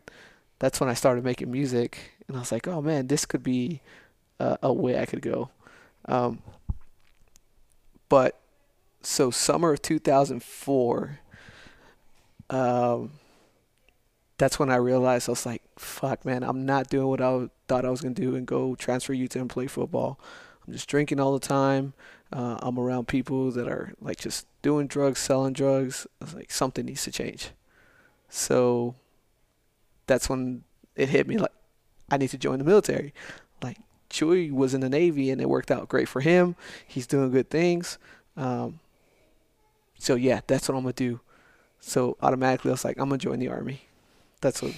that's when I started making music, and I was like, oh man, this could be a way I could go. Um, but so summer of 2004, um, that's when I realized I was like, fuck, man, I'm not doing what I thought I was gonna do and go transfer UTEP and play football. I'm just drinking all the time. Uh, I'm around people that are like just doing drugs, selling drugs. I was like, something needs to change. So that's when it hit me like, I need to join the military. Like Chewy was in the Navy and it worked out great for him. He's doing good things. Um, so yeah, that's what I'm gonna do. So automatically, I was like, I'm gonna join the army. That's what,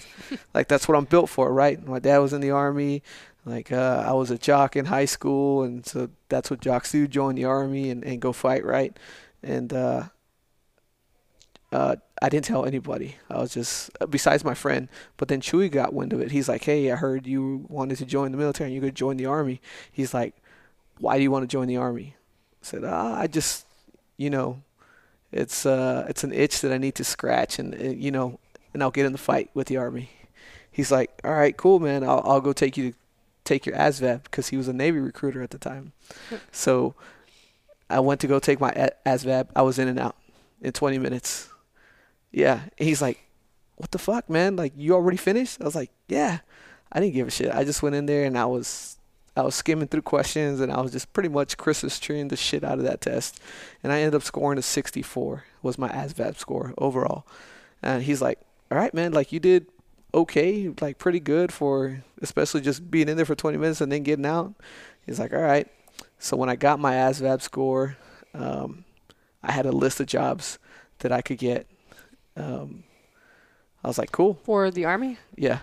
like, that's what I'm built for, right? My dad was in the army. Like, uh, I was a jock in high school, and so that's what jocks do: join the army and, and go fight, right? And uh, uh, I didn't tell anybody. I was just besides my friend. But then Chewy got wind of it. He's like, "Hey, I heard you wanted to join the military and you could join the army." He's like, "Why do you want to join the army?" I said, ah, "I just, you know, it's uh, it's an itch that I need to scratch, and uh, you know, and I'll get in the fight with the army." He's like, "All right, cool, man. I'll I'll go take you to take your ASVAB because he was a Navy recruiter at the time." [LAUGHS] so I went to go take my ASVAB. I was in and out in 20 minutes. Yeah, and he's like, "What the fuck, man? Like you already finished?" I was like, "Yeah." I didn't give a shit. I just went in there and I was I was skimming through questions and I was just pretty much Christmas treeing the shit out of that test. And I ended up scoring a 64 was my ASVAB score overall. And he's like, "All right, man, like you did okay, like pretty good for especially just being in there for 20 minutes and then getting out." He's like, "All right." So when I got my ASVAB score, um, I had a list of jobs that I could get. Um, I was like, "Cool, For the army? yeah,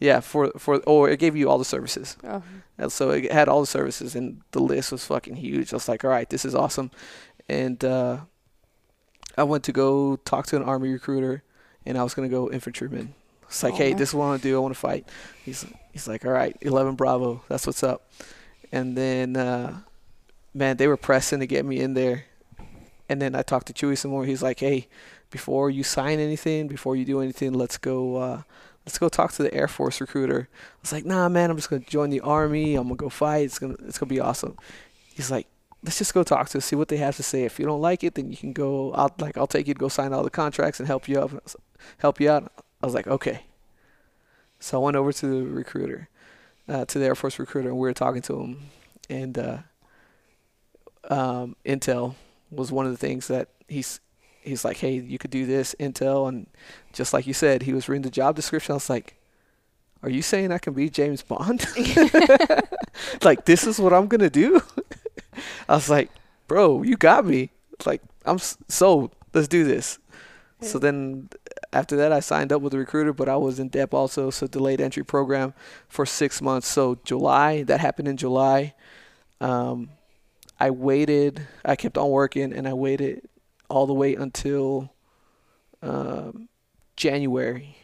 yeah." For for or it gave you all the services. Oh, And so it had all the services, and the list was fucking huge. I was like, all right, this is awesome. And uh, I went to go talk to an army recruiter, and I was gonna go infantryman. It's like, hey, this is what I want to do. I want to fight. He's he's like, all right, 11 Bravo. That's what's up. And then, uh, man, they were pressing to get me in there. And then I talked to Chewy some more. He's like, hey, before you sign anything, before you do anything, let's go. Uh, let's go talk to the Air Force recruiter. I was like, nah, man, I'm just gonna join the army. I'm gonna go fight. It's gonna it's gonna be awesome. He's like, let's just go talk to see what they have to say. If you don't like it, then you can go. I'll like I'll take you to go sign all the contracts and help you out. Help you out. I was like, okay. So I went over to the recruiter, uh, to the Air Force recruiter, and we were talking to him. And uh, um, Intel was one of the things that he's he's like, hey, you could do this Intel, and just like you said, he was reading the job description. I was like, are you saying I can be James Bond? [LAUGHS] [LAUGHS] like this is what I'm gonna do? I was like, bro, you got me. Like I'm sold. Let's do this. So then after that, I signed up with a recruiter, but I was in DEP also, so delayed entry program for six months. So July, that happened in July. Um, I waited. I kept on working, and I waited all the way until um, January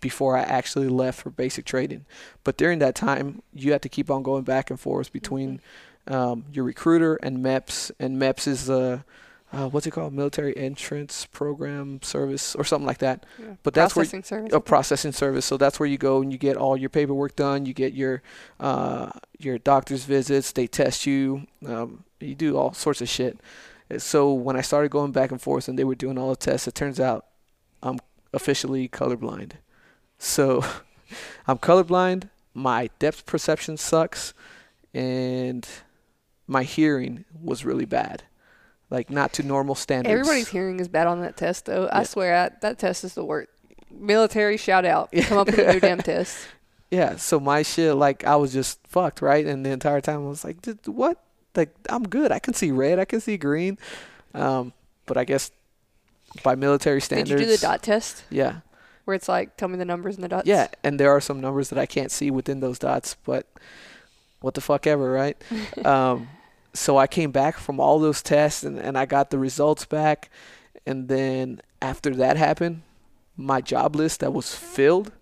before I actually left for basic training. But during that time, you had to keep on going back and forth between um, your recruiter and MEPS, and MEPS is a uh, what's it called? Military Entrance Program Service or something like that. Yeah. But that's where processing service. I a processing service. So that's where you go and you get all your paperwork done. You get your uh, your doctor's visits. They test you. Um, you do all sorts of shit. So when I started going back and forth and they were doing all the tests, it turns out I'm officially colorblind. So [LAUGHS] I'm colorblind. My depth perception sucks, and my hearing was really bad, like not to normal standards. Everybody's hearing is bad on that test, though. I swear, I, that test is the worst. Military, shout out. Come up with a new damn [LAUGHS] test. Yeah, so my shit, like, I was just fucked, right? And the entire time I was like, "Dude, what? Like, I'm good. I can see red. I can see green. Um, but I guess by military standards. Did you do the dot test Yeah. where it's like, tell me the numbers in the dots? Yeah, and there are some numbers that I can't see within those dots, but what the fuck ever, right? [LAUGHS] um, so I came back from all those tests and, and I got the results back. And then after that happened, my job list that was filled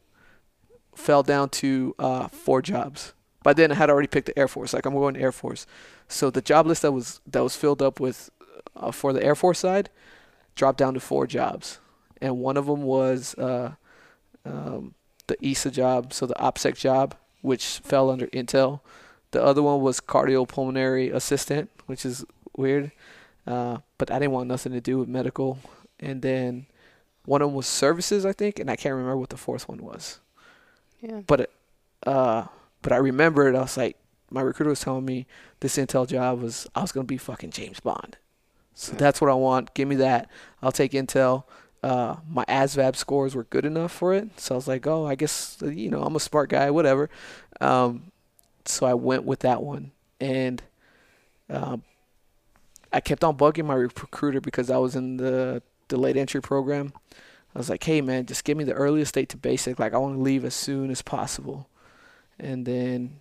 fell down to uh, four jobs. By then I had already picked the Air Force. Like I'm going to Air Force. So the job list that was that was filled up with uh, for the Air Force side dropped down to four jobs, and one of them was uh, um, the ESA job, so the OPSEC job, which fell under Intel. The other one was cardiopulmonary assistant, which is weird, uh, but I didn't want nothing to do with medical. And then one of them was services, I think, and I can't remember what the fourth one was. Yeah. But uh, but I remembered. I was like, my recruiter was telling me this Intel job was I was gonna be fucking James Bond. So that's what I want. Give me that. I'll take Intel. Uh, my ASVAB scores were good enough for it, so I was like, oh, I guess you know I'm a smart guy, whatever. Um, so I went with that one, and um, I kept on bugging my recruiter because I was in the delayed entry program. I was like, hey man, just give me the earliest date to basic. Like I want to leave as soon as possible. And then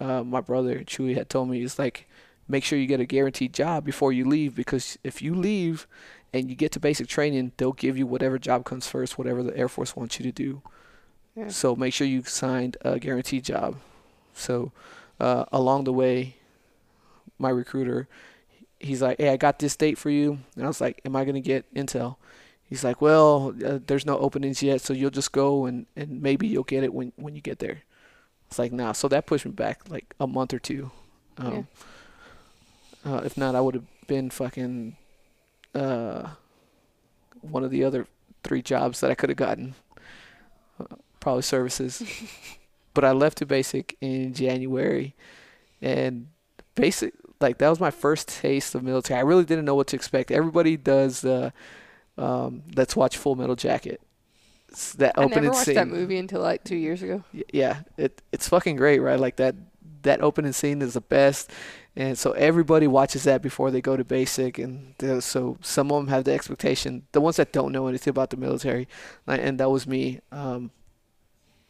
uh, my brother Chewy had told me, he's like, make sure you get a guaranteed job before you leave because if you leave and you get to basic training, they'll give you whatever job comes first, whatever the Air Force wants you to do. Yeah. So make sure you signed a guaranteed job. So uh, along the way, my recruiter, he's like, "Hey, I got this date for you," and I was like, "Am I gonna get Intel?" He's like, "Well, uh, there's no openings yet, so you'll just go and and maybe you'll get it when when you get there." It's like, nah. So that pushed me back like a month or two. Um, uh, if not, I would have been fucking uh, one of the other three jobs that I could have gotten. Uh, probably services. [LAUGHS] but I left to basic in January, and basic like that was my first taste of military. I really didn't know what to expect. Everybody does the um, let's watch Full Metal Jacket. It's that I opening never watched scene. that movie until like two years ago. Yeah, it it's fucking great, right? Like that that opening scene is the best, and so everybody watches that before they go to basic, and so some of them have the expectation. The ones that don't know anything about the military, and that was me. Um,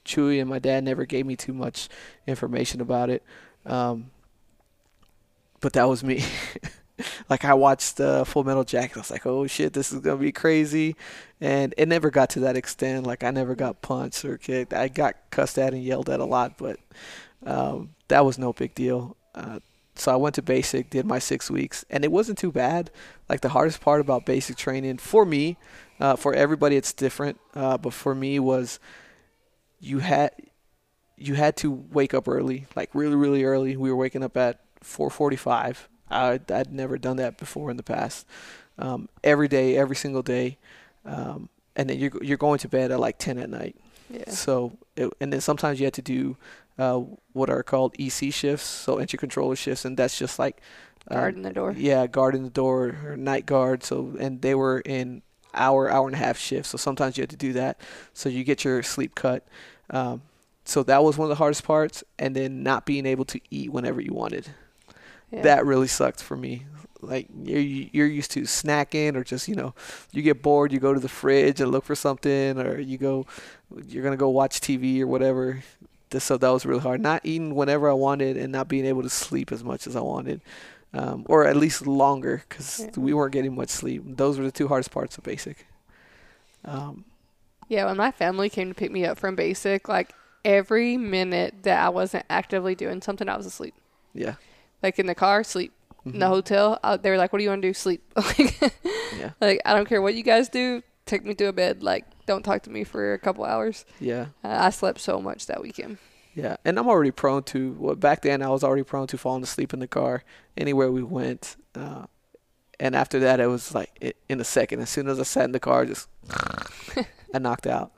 Chewy and my dad never gave me too much information about it, um, but that was me. [LAUGHS] like I watched uh, Full Metal Jacket, I was like, "Oh shit, this is gonna be crazy," and it never got to that extent. Like I never got punched or kicked. I got cussed at and yelled at a lot, but um, that was no big deal. Uh, so I went to basic, did my six weeks, and it wasn't too bad. Like the hardest part about basic training for me, uh, for everybody it's different, uh, but for me was you had you had to wake up early, like really really early. We were waking up at 4:45. I, I'd never done that before in the past. Um, every day, every single day, um, and then you're you're going to bed at like 10 at night. Yeah. So, it, and then sometimes you had to do uh, what are called EC shifts, so entry controller shifts, and that's just like um, Guarding the door. Yeah, guarding the door or night guard. So, and they were in hour, hour and a half shift. So sometimes you had to do that. So you get your sleep cut. Um, so that was one of the hardest parts, and then not being able to eat whenever you wanted. Yeah. That really sucked for me. Like you're you're used to snacking or just you know you get bored you go to the fridge and look for something or you go you're gonna go watch TV or whatever. So that was really hard. Not eating whenever I wanted and not being able to sleep as much as I wanted, um, or at least longer because Yeah. we weren't getting much sleep. Those were the two hardest parts of basic. Um, Yeah, when my family came to pick me up from basic, like every minute that I wasn't actively doing something, I was asleep. yeah, Like in the car, sleep. In Mhm. the hotel, I, they were like, "What do you want to do? Sleep." [LAUGHS] like, yeah, like, I don't care what you guys do. Take me to a bed. Like, don't talk to me for a couple hours. yeah. Uh, I slept so much that weekend. Yeah, and I'm already prone to. Well, back then I was already prone to falling asleep in the car anywhere we went. Uh, and after that, it was like i in a second. As soon as I sat in the car, just [LAUGHS] I knocked out.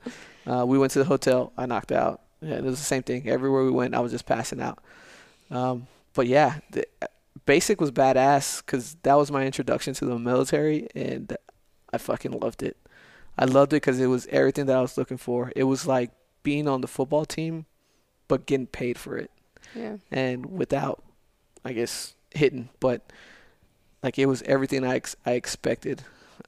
Uh, we went to the hotel. I knocked out. Yeah, it was the same thing. Everywhere we went, I was just passing out. Um, but yeah, the, basic was badass because that was my introduction to the military, and I fucking loved it. I loved it because it was everything that I was looking for. It was like being on the football team but getting paid for it. Yeah. and without i guess hitting but like it was everything i ex- i expected.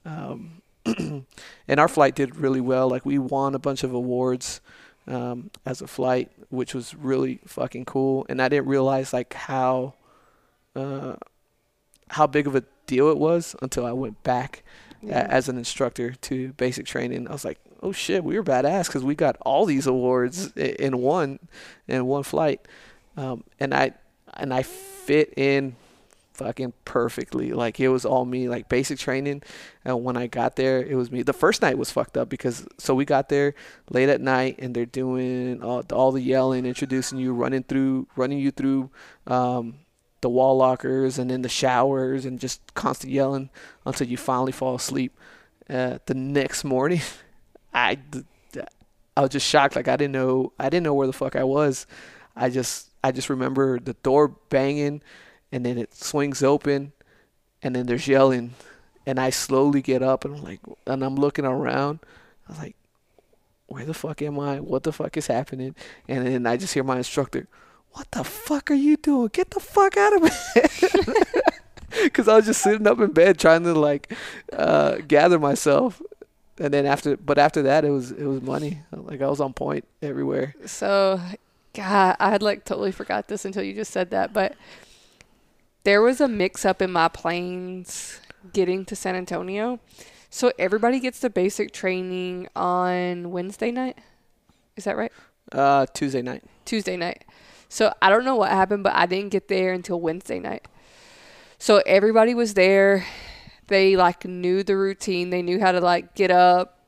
Um [CLEARS THROAT] and our flight did really well. Like we won a bunch of awards um as a flight which was really fucking cool. And i didn't realize like how uh how big of a deal it was until i went back a- as an instructor to basic training. I was like, oh shit, we were badass because we got all these awards in one in one flight, um, and I and I fit in fucking perfectly. Like it was all me. Like basic training, and when I got there, it was me. The first night was fucked up because so we got there late at night and they're doing all, all the yelling, introducing you, running through, running you through. Um, the wall lockers and then the showers and just constant yelling until you finally fall asleep. Uh, the next morning, [LAUGHS] I, I was just shocked. Like I didn't know, I didn't know where the fuck I was. I just, I just remember the door banging, and then it swings open, and then there's yelling, and I slowly get up and I'm like, and I'm looking around. I was like, where the fuck am I? What the fuck is happening? And then I just hear my instructor, what the fuck are you doing? Get the fuck out of [LAUGHS] bed. Because I was just sitting up in bed trying to like uh, gather myself. And then after, but after that, it was it was money. Like I was on point everywhere. So, God, I had like totally forgot this until you just said that. But there was a mix up in my planes getting to San Antonio. So everybody gets the basic training on Wednesday night. Is that right? Uh, Tuesday night. Tuesday night. So I don't know what happened, but I didn't get there until Wednesday night. So everybody was there. They like knew the routine. They knew how to like get up,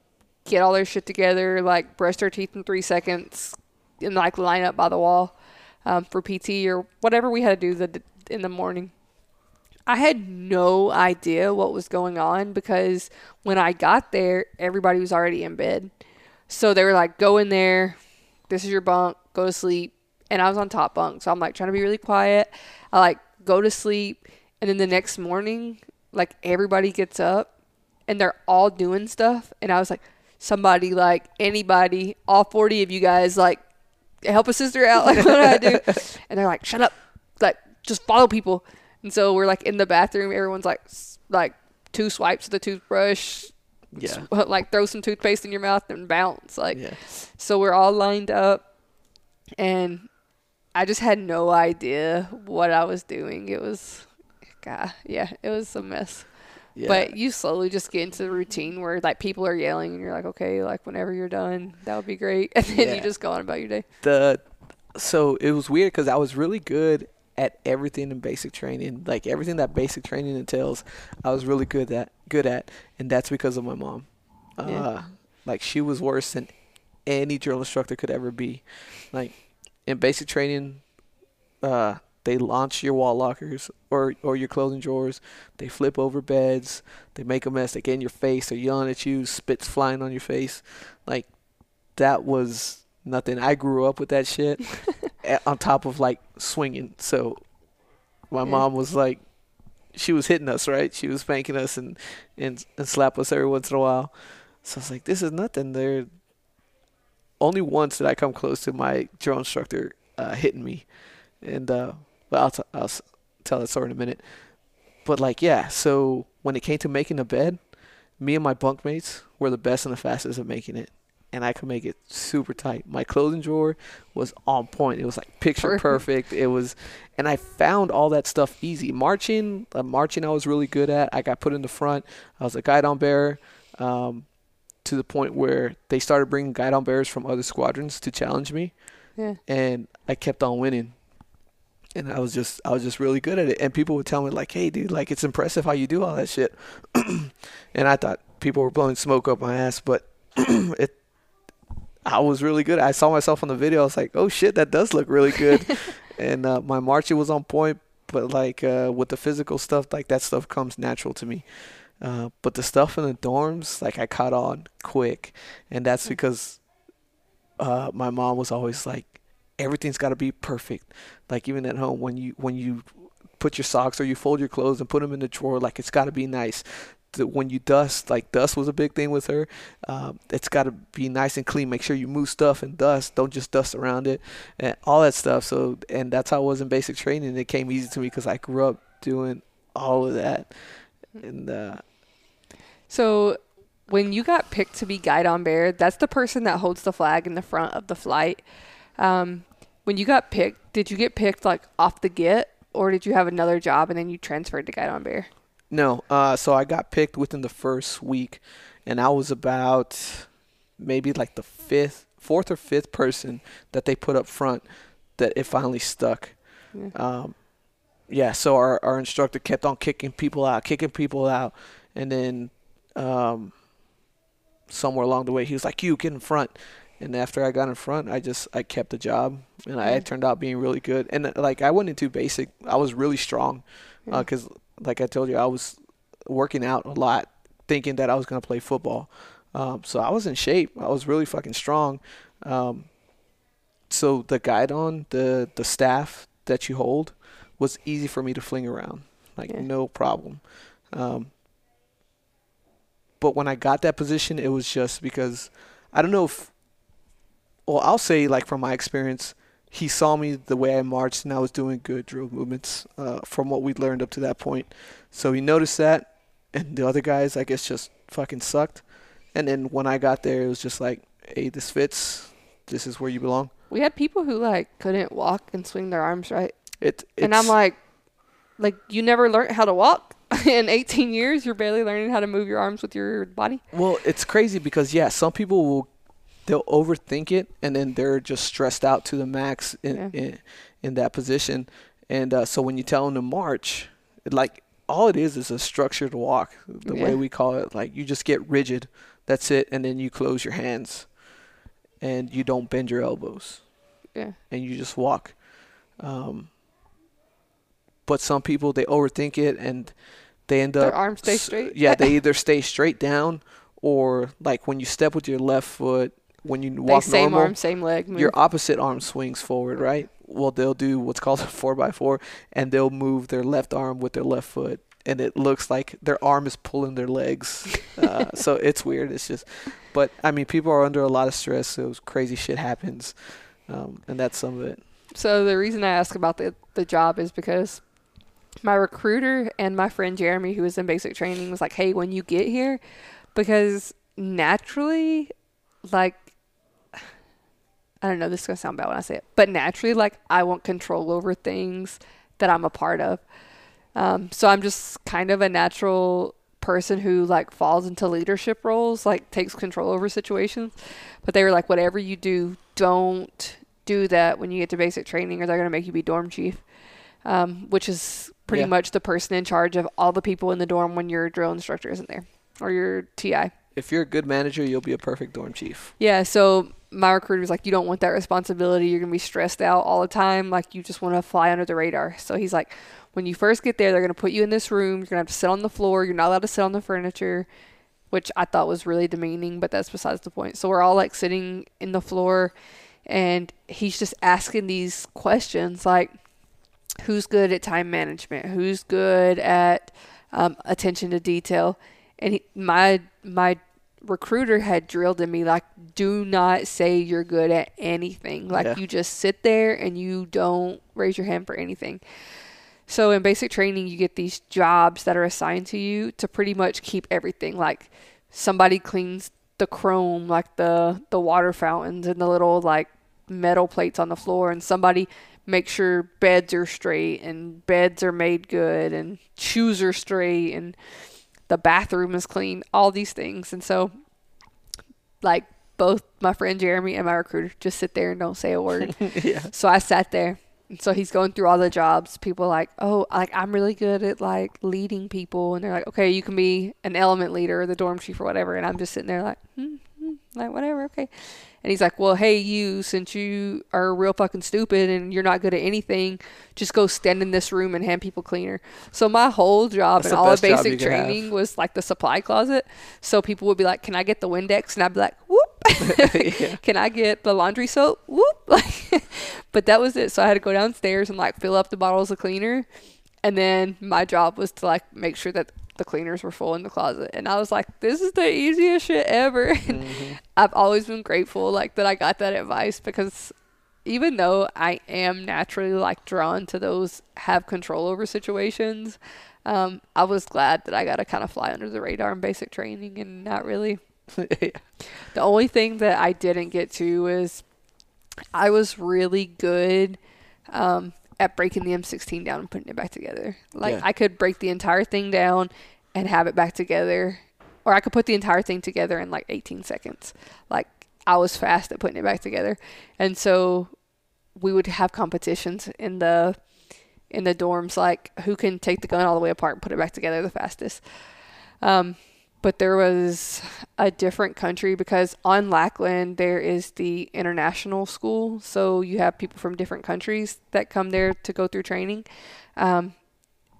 get all their shit together, like brush their teeth in three seconds, and like line up by the wall um, for PT or whatever we had to do the, in the morning. I had no idea what was going on because when I got there, everybody was already in bed. So they were like, go in there. This is your bunk. Go to sleep. And I was on top bunk. So I'm like trying to be really quiet. I like go to sleep. And then the next morning, like everybody gets up and they're all doing stuff. And I was like, somebody, like anybody, all 40 of you guys, like help a sister out. [LAUGHS] Like, what do I do? [LAUGHS] And they're like, shut up. Like, just follow people. And so we're like in the bathroom. Everyone's like, like two swipes of the toothbrush. Yeah. s- [LAUGHS] Like throw some toothpaste in your mouth and bounce. Like, Yeah. so we're all lined up, and I just had no idea what I was doing. It was, God, yeah, it was a mess. Yeah. But you slowly just get into the routine where like people are yelling, and you're like, okay, like whenever you're done, that would be great, [LAUGHS] and then Yeah. you just go on about your day. the so it was weird because I was really good at everything in basic training, like everything that basic training entails. I was really good at good at, and that's because of my mom. Uh, Yeah. Like she was worse than any drill instructor could ever be. Like in basic training, uh, they launch your wall lockers or or your clothing drawers. They flip over beds. They make a mess. They get in your face. They're yelling at you. Spits flying on your face. Like that was nothing. I grew up with that shit. [LAUGHS] on top of like swinging. So my Yeah. mom was like, she was hitting us, right? She was spanking us and and and slap us every once in a while. So I was like, this is nothing. There. Only once did I come close to my drill instructor uh, hitting me, and uh, but I'll t- I'll tell that story in a minute. But like, yeah. So when it came to making a bed, me and my bunkmates were the best and the fastest at making it, and I could make it super tight. My clothing drawer was on point. It was like picture Perfect. It was, and I found all that stuff easy. Marching, uh, marching, I was really good at. I got put in the front. I was a guidon bearer, um, to the point where they started bringing guidon bearers from other squadrons to challenge me, Yeah. and I kept on winning. And I was just, I was just really good at it. And people would tell me like, "Hey, dude, like it's impressive how you do all that shit." [CLEARS THROAT] and I thought people were blowing smoke up my ass, but [CLEARS THROAT] it I was really good. I saw myself on the video. I was like, oh shit, that does look really good. [LAUGHS] and uh, my marching was on point, but like uh, with the physical stuff, like that stuff comes natural to me. Uh, but the stuff in the dorms, like I caught on quick, and that's because uh, my mom was always like, everything's got to be perfect. Like even at home, when you when you put your socks or you fold your clothes and put them in the drawer, like it's got to be nice. The, when you dust, like dust was a big thing with her. Um, it's got to be nice and clean. Make sure you move stuff and dust. Don't just dust around it, and all that stuff. So, and that's how I was in basic training. It came easy to me because I grew up doing all of that. And uh, So when you got picked to be guidon bear, that's the person that holds the flag in the front of the flight. Um, when you got picked, did you get picked like off the get, or did you have another job and then you transferred to guidon bear? No, uh, so I got picked within the first week, and I was about maybe like the fifth, fourth or fifth person that they put up front that it finally stuck. Yeah. Um, yeah, so our, our instructor kept on kicking people out, kicking people out, and then um, somewhere along the way he was like, "You get in front." And after I got in front, I just I kept the job, and I turned out being really good. And uh, like I went into basic, I was really strong, because like I told you, I was working out a lot, thinking that I was gonna play football. Um, so I was in shape. I was really fucking strong. Um, so the guidon the the staff that you hold was easy for me to fling around, like Yeah. no problem. Um, but when I got that position, it was just because I don't know if. Well, I'll say like from my experience, he saw me the way I marched and I was doing good drill movements uh, from what we'd learned up to that point. So he noticed that, and the other guys, I guess, just fucking sucked. And then when I got there, it was just like, hey, this fits. This is where you belong. We had people who like couldn't walk and swing their arms right, It, and I'm like, like you never learned how to walk [LAUGHS] in 18 years. You're barely learning how to move your arms with your body. Well, it's crazy because yeah, some people will they'll overthink it and then they're just stressed out to the max in Yeah. in, in that position. And uh, so when you tell them to march, like all it is is a structured walk. The way we call it, like you just get rigid. That's it, and then you close your hands, and you don't bend your elbows, Yeah. and you just walk. Um, but some people they overthink it and they end Their up Their arms stay straight. Yeah, they [LAUGHS] either stay straight down or like when you step with your left foot, when you They walk same normal, arm, same leg. Move. your opposite arm swings forward, right? Well, they'll do what's called a four by four, and they'll move their left arm with their left foot, and it looks like their arm is pulling their legs. Uh, [LAUGHS] so it's weird. It's just, but I mean, people are under a lot of stress, so crazy shit happens, um, and that's some of it. So the reason I ask about the the job is because my recruiter and my friend Jeremy, who was in basic training, was like, "Hey, when you get here, because naturally, like." I don't know, this is gonna sound bad when I say it, but naturally, like I want control over things that I'm a part of. Um, so I'm just kind of a natural person who like falls into leadership roles, like takes control over situations. But they were like, whatever you do, don't do that when you get to basic training, or they're gonna make you be dorm chief. um, which is pretty Yeah. much the person in charge of all the people in the dorm when your drill instructor isn't there or your TI. If you're a good manager, you'll be a perfect dorm chief. Yeah, so my recruiter was like, You don't want that responsibility. You're going to be stressed out all the time. Like, you just want to fly under the radar. So he's like, When you first get there, they're going to put you in this room. You're going to have to sit on the floor. You're not allowed to sit on the furniture, which I thought was really demeaning, but that's besides the point. So we're all like sitting in the floor, and he's just asking these questions like, Who's good at time management? Who's good at um, attention to detail? And he, my my recruiter had drilled in me like do not say you're good at anything. Like Yeah. you just sit there and you don't raise your hand for anything. So in basic training you get these jobs that are assigned to you to pretty much keep everything. Like somebody cleans the chrome like the the water fountains and the little like metal plates on the floor and somebody makes sure beds are straight and beds are made good and shoes are straight and the bathroom is clean, all these things. And so, like, both my friend Jeremy and my recruiter just sit there and don't say a word. [LAUGHS] yeah. so I sat there. And so he's going through all the jobs. People are like, oh, like I'm really good at like leading people, and they're like, okay, you can be an element leader or the dorm chief or whatever. And I'm just sitting there like, hmm, hmm, like whatever, okay. And he's like, well, hey, you, since you are real fucking stupid and you're not good at anything, just go stand in this room and hand people cleaner. So my whole job That's and all of best job you basic could have. training was like the supply closet. So people would be like, can I get the Windex? And I'd be like, whoop. [LAUGHS] [LAUGHS] Yeah. can I get the laundry soap? Whoop. [LAUGHS] Like, but that was it. So I had to go downstairs and like fill up the bottles of cleaner. And then my job was to like make sure that the cleaners were full in the closet. And I was like, this is the easiest shit ever. And [LAUGHS] Mhm. I've always been grateful like that I got that advice because even though I am naturally like drawn to those have control over situations, um, I was glad that I got to kind of fly under the radar in basic training and not really yeah. [LAUGHS] the only thing that I didn't get to is I was really good um, at breaking the M16 down and putting it back together. Like Yeah. I could break the entire thing down and have it back together, or I could put the entire thing together in like 18 seconds. Like I was fast at putting it back together, and so we would have competitions in the in the dorms, like who can take the gun all the way apart and put it back together the fastest. Um, but there was a different country because on Lackland there is the international school, so you have people from different countries that come there to go through training. Um,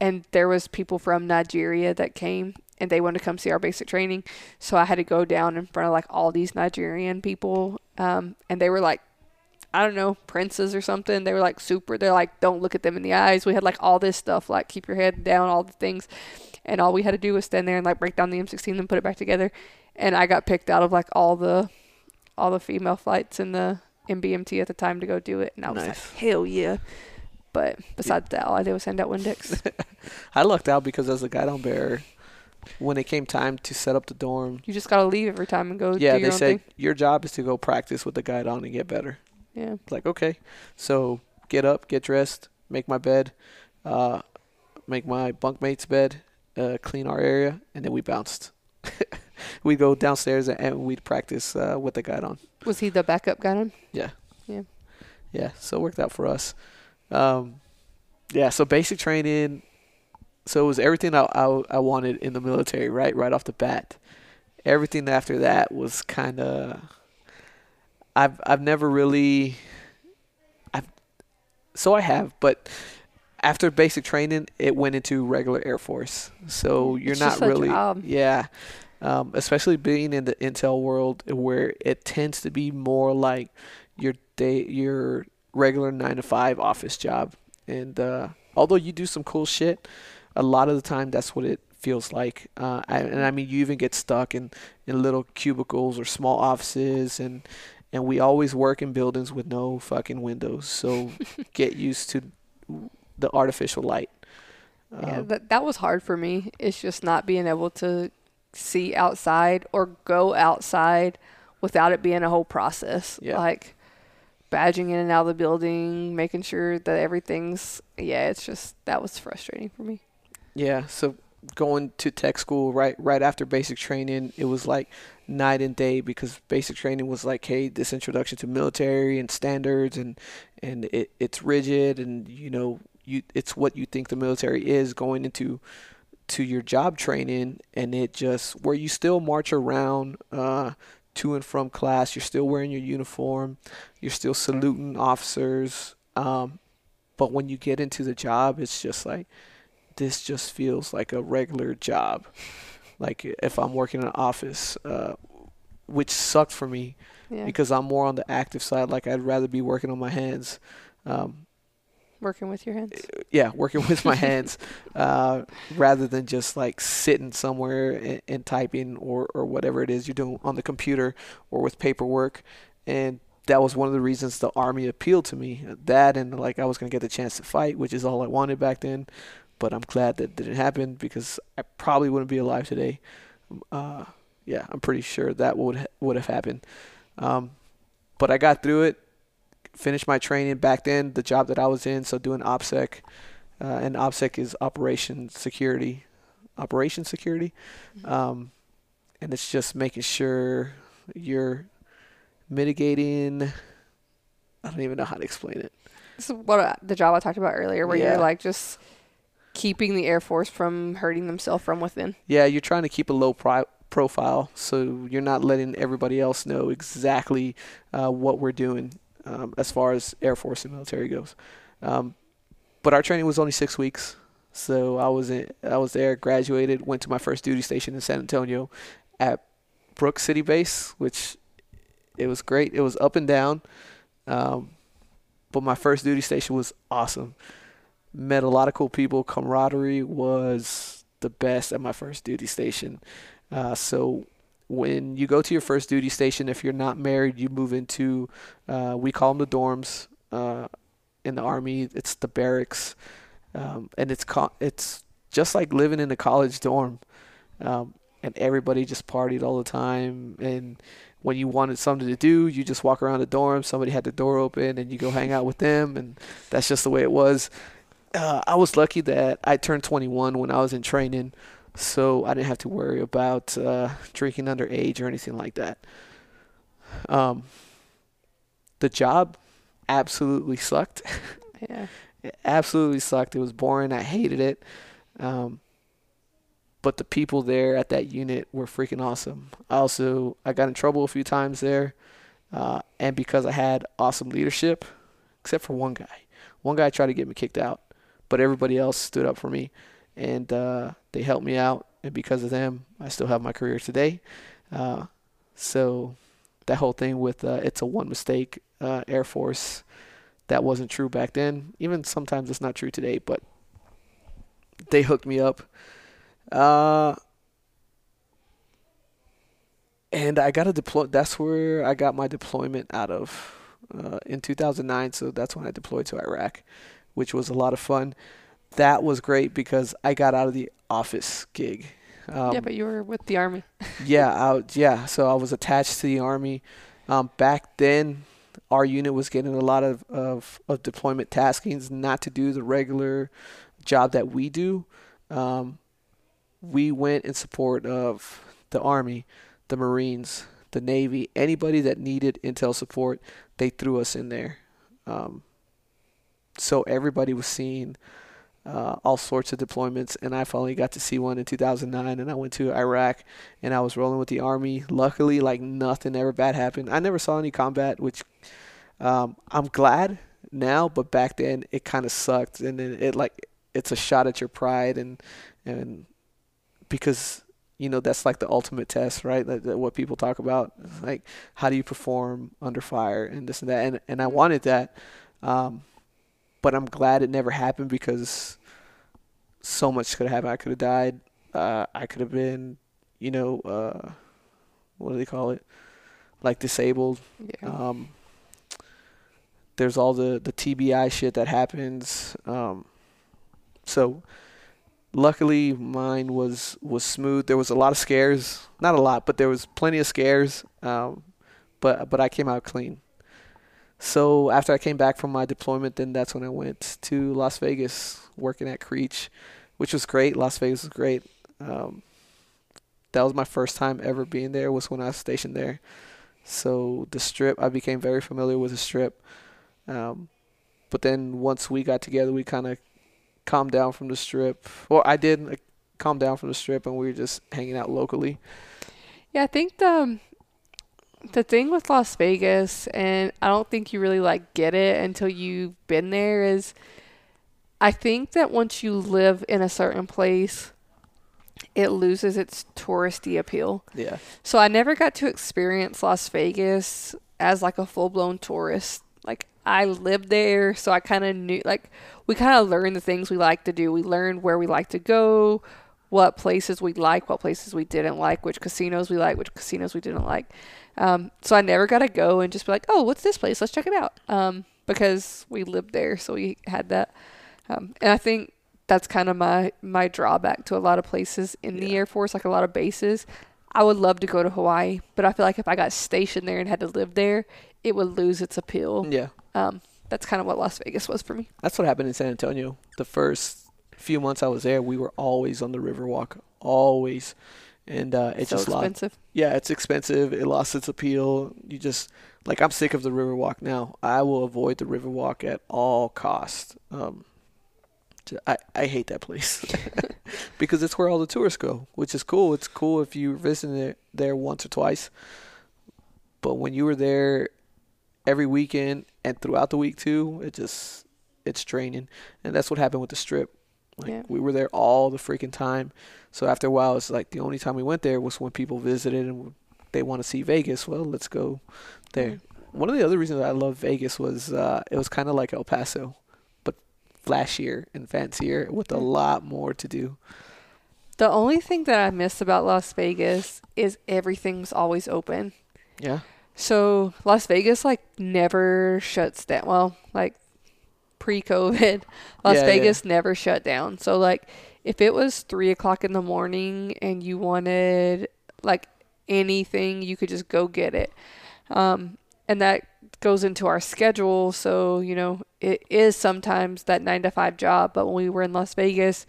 and there was people from Nigeria that came and they wanted to come see our basic training, so I had to go down in front of like all these Nigerian people, um, and they were like. I don't know, princes or something. They were like super. They're like, don't look at them in the eyes. We had like all this stuff, like keep your head down, all the things and all we had to do was stand there and like break down the M16 and put it back together. And I got picked out of like all the all the female flights in the MBMT at the time to go do it, and I was Nice. like, hell yeah. But besides that, all I did was hand out Windex. [LAUGHS] I lucked out because as a guidon bearer, when it came time to set up the dorm, you just gotta leave every time and go yeah, they said thing. your job is to go practice with the guidon and get better. Yeah. Like okay, so get up, get dressed, make my bed, uh, make my bunkmate's bed, uh, clean our area, and then we bounced. [LAUGHS] we go downstairs and, and we'd practice uh, with the guidon. Was he the backup guidon? Yeah. Yeah. Yeah. So it worked out for us. Um, yeah. So basic training. So it was everything I, I, I wanted in the military, right? Right off the bat. Everything after that was kind of. I've I've never really. I've. So I have, but after basic training, it went into regular Air Force. So you're It's not really. job. Yeah. Um, especially being in the intel world where it tends to be more like your day your regular nine to five office job and uh, although you do some cool shit a lot of the time that's what it feels like uh, I, and i mean you even get stuck in, in little cubicles or small offices and and we always work in buildings with no fucking windows so [LAUGHS] get used to the artificial light Yeah, Um, that that was hard for me. It's just not being able to see outside or go outside without it being a whole process. Yeah. Like badging in and out of the building, making sure that everything's yeah, it's just that was frustrating for me. Yeah, so going to tech school right right after basic training, it was like night and day because basic training was like, hey, this introduction to military and standards and and it, it's rigid and you know you it's what you think the military is going into to your job training and it just where you still march around uh, to and from class. You're still wearing your uniform. You're still saluting officers. Um, but when you get into the job it's just like this just feels like a regular job. Like if i'm working in an office uh, which sucked for me Yeah. because i'm more on the active side. Like i'd rather be working on my hands. Um, Working with your hands. yeah, working with my hands [LAUGHS] uh, rather than just like sitting somewhere and, and typing or, or whatever it is you're doing on the computer or with paperwork. And that was one of the reasons the army appealed to me. That and like I was gonna get the chance to fight, which is all I wanted back then. But I'm glad that didn't happen because I probably wouldn't be alive today. Uh, yeah, I'm pretty sure that would ha- would have happened. Um, but I got through it finished my training back then. The job that I was in, so doing OPSEC, uh, and OPSEC is Operation Security, Operation Security, um, and it's just making sure you're mitigating. I don't even know how to explain it. This is what the job I talked about earlier, where Yeah. you're like just keeping the Air Force from hurting themselves from within. Yeah, you're trying to keep a low pri- profile, so you're not letting everybody else know exactly uh, what we're doing um, as far as Air Force and military goes. Um, but our training was only six weeks, so I was in, I was there, graduated, went to my first duty station in San Antonio at Brooks City Base, which it was great. It was up and down, um, but my first duty station was awesome. Met a lot of cool people. Camaraderie was the best at my first duty station. Uh, so when you go to your first duty station, if you're not married, you move into uh, we call them the dorms. Uh, in the army, it's the barracks, um, and it's co- it's just like living in a college dorm. Um, and everybody just partied all the time. And when you wanted something to do, you just walk around the dorm. Somebody had the door open, and you go hang out with them, and that's just the way it was. Uh, I was lucky that I turned 21 when I was in training, so I didn't have to worry about uh, drinking underage or anything like that. Um, the job absolutely sucked. Yeah. [LAUGHS] It absolutely sucked. It was boring. I hated it. Um, but the people there at that unit were freaking awesome. I also I got in trouble a few times there, uh, and because I had awesome leadership, except for one guy. One guy tried to get me kicked out, but everybody else stood up for me, and uh, they helped me out. And because of them, I still have my career today. Uh, so that whole thing with uh, it's a one mistake uh, Air Force that wasn't true back then. Even sometimes it's not true today, but they hooked me up. Uh, and I got a deploy. That's where I got my deployment out of uh, in 2009. So that's when I deployed to Iraq, which was a lot of fun. That was great because I got out of the office gig. Um, yeah, but you were with the Army. [LAUGHS] yeah, I, yeah. So I was attached to the army. Um, back then, our unit was getting a lot of, of, of deployment taskings, not to do the regular job that we do. Um, we went in support of the army, the Marines, the Navy, anybody that needed intel support. They threw us in there. Um, so everybody was seeing uh, all sorts of deployments, and I finally got to see one in 2009. And I went to Iraq, and I was rolling with the army. Luckily, like nothing ever bad happened. I never saw any combat, which um, I'm glad now, but back then it kind of sucked, and it, it like it's a shot at your pride, and and because you know that's like the ultimate test, right? What people talk about, like how do you perform under fire and this and that, and and I wanted that. Um, but I'm glad it never happened because so much could have happened. I could have died. Uh, I could have been, you know, uh, what do they call it? Like disabled. Yeah. Um, there's all the the TBI shit that happens. Um, so luckily mine was was smooth. There was a lot of scares, not a lot, but there was plenty of scares. Um, but but I came out clean. So after I came back from my deployment, then that's when I went to Las Vegas working at Creech, which was great. Las Vegas was great. Um, that was my first time ever being there. Was when I was stationed there. So the strip, I became very familiar with the strip. Um, but then once we got together, we kind of calmed down from the strip. Well, I did like, calm down from the strip, and we were just hanging out locally. Yeah, I think the the thing with Las Vegas, and I don't think you really like get it until you've been there, is I think that once you live in a certain place, it loses its touristy appeal. Yeah. So I never got to experience Las Vegas as like a full blown tourist. Like I lived there, so I kind of knew like we kind of learned the things we like to do. We learned where we like to go, what places we like, what places we didn't like, which casinos we like, which casinos we didn't like. Um, so I never got to go and just be like, oh, what's this place? Let's check it out. Um, because we lived there, so we had that. Um, and I think that's kind of my my drawback to a lot of places in the Air Force, like a lot of bases. I would love to go to Hawaii, but I feel like if I got stationed there and had to live there, it would lose its appeal. Yeah. Um, that's kind of what Las Vegas was for me. That's what happened in San Antonio. The first few months I was there, we were always on the Riverwalk, always, and uh, it's so just lost. expensive. Yeah, it's expensive. It lost its appeal. You just like I'm sick of the Riverwalk now. I will avoid the Riverwalk at all costs. Um, I I hate that place [LAUGHS] [LAUGHS] because it's where all the tourists go, which is cool. It's cool if you visit it there once or twice, but when you were there every weekend and throughout the week too, it just it's draining, and that's what happened with the Strip. Like Yeah. we were there all the freaking time. So after a while, it's like the only time we went there was when people visited and they want to see Vegas. Well, let's go there. One of the other reasons I love Vegas was uh, it was kind of like El Paso, but flashier and fancier with a lot more to do. The only thing that I miss about Las Vegas is everything's always open. Yeah. So Las Vegas like never shuts down. Well, like pre-COVID, [LAUGHS] Las Yeah, yeah. Vegas never shut down. So like if it was three o'clock in the morning and you wanted like anything, you could just go get it. Um, and that goes into our schedule. So you know it is sometimes that nine to five job. But when we were in Las Vegas,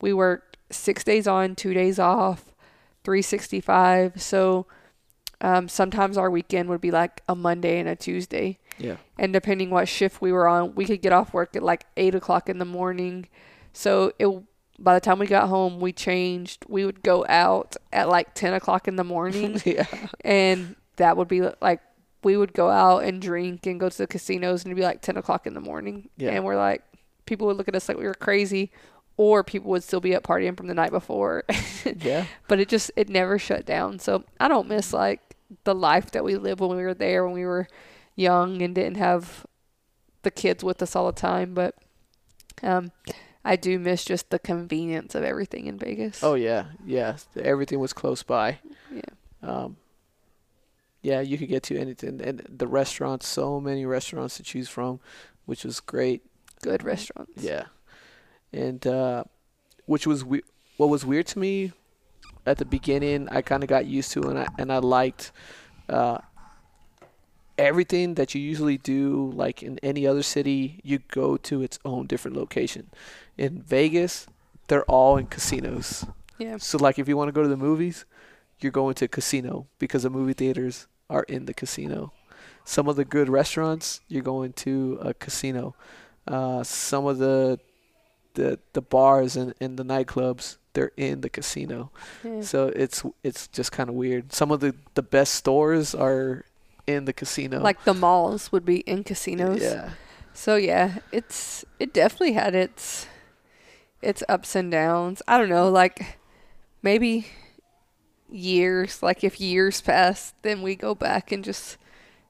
we worked six days on, two days off, three sixty five. So um, sometimes our weekend would be like a Monday and a Tuesday. Yeah. And depending what shift we were on, we could get off work at like eight o'clock in the morning. So it by the time we got home, we changed. We would go out at like ten o'clock in the morning, [LAUGHS] yeah. and that would be like we would go out and drink and go to the casinos, and it'd be like ten o'clock in the morning. Yeah. And we're like, people would look at us like we were crazy, or people would still be up partying from the night before. [LAUGHS] Yeah. but it just it never shut down. So I don't miss like the life that we lived when we were there when we were young and didn't have the kids with us all the time. But um, I do miss just the convenience of everything in Vegas. Oh yeah. Yeah. Everything was close by. yeah, Um, yeah, you could get to anything, and the restaurants, so many restaurants to choose from, which was great. good restaurants. Yeah, and uh, which was we- what was weird to me at the beginning. I kind of got used to, and I and I liked uh, everything that you usually do. Like in any other city, you go to its own different location. In Vegas, they're all in casinos. Yeah. So like if you want to go to the movies, you're going to a casino because the movie theaters are in the casino. Some of the good restaurants, you're going to a casino. Uh, some of the the the bars and, and the nightclubs, they're in the casino. Yeah. So it's it's just kind of weird. Some of the the best stores are in the casino. Like the malls would be in casinos. yeah, So yeah, it's it definitely had its its ups and downs. I don't know, like maybe years, like if years pass, then we go back and just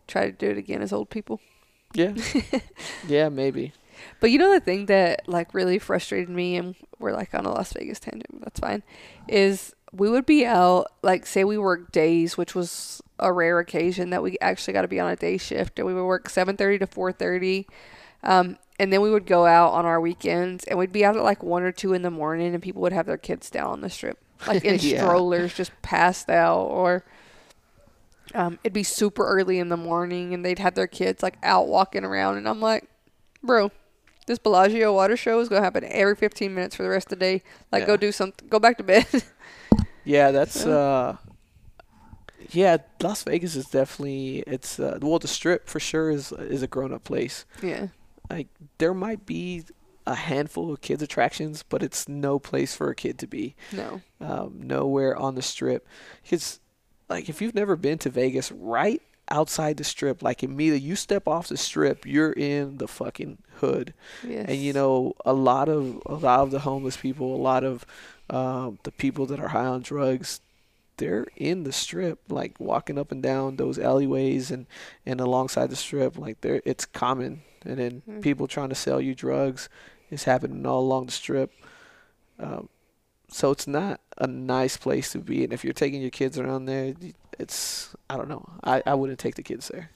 try to do it again as old people. yeah, [LAUGHS] yeah, maybe. But you know the thing that like really frustrated me and we're like on a Las Vegas tangent, but that's fine, is we would be out like say we work days, which was a rare occasion that we actually got to be on a day shift and we would work 7:30 to 4:30. Um and then we would go out on our weekends and we'd be out at like 1 or 2 in the morning and people would have their kids down on the strip like in [LAUGHS] Yeah. strollers just passed out or um, it'd be super early in the morning and they'd have their kids like out walking around and I'm like, bro, this Bellagio water show is gonna happen every 15 minutes for the rest of the day. Like, Yeah. go do something. Go back to bed. [LAUGHS] Yeah, that's uh yeah, Las Vegas is definitely it's uh, well the strip for sure is is a grown up place. yeah, Like there might be a handful of kids attractions, but it's no place for a kid to be. No. Um, nowhere on the strip. Because, like, if you've never been to Vegas, right outside the strip, like immediately you step off the strip, you're in the fucking hood. Yes. And you know, a lot of a lot of the homeless people, a lot of um, the people that are high on drugs, they're in the strip, like walking up and down those alleyways and and alongside the strip, like they're it's common. And then Mhm. people trying to sell you drugs is happening all along the strip. Um, so it's not a nice place to be. And if you're taking your kids around there, it's I don't know. I, I wouldn't take the kids there.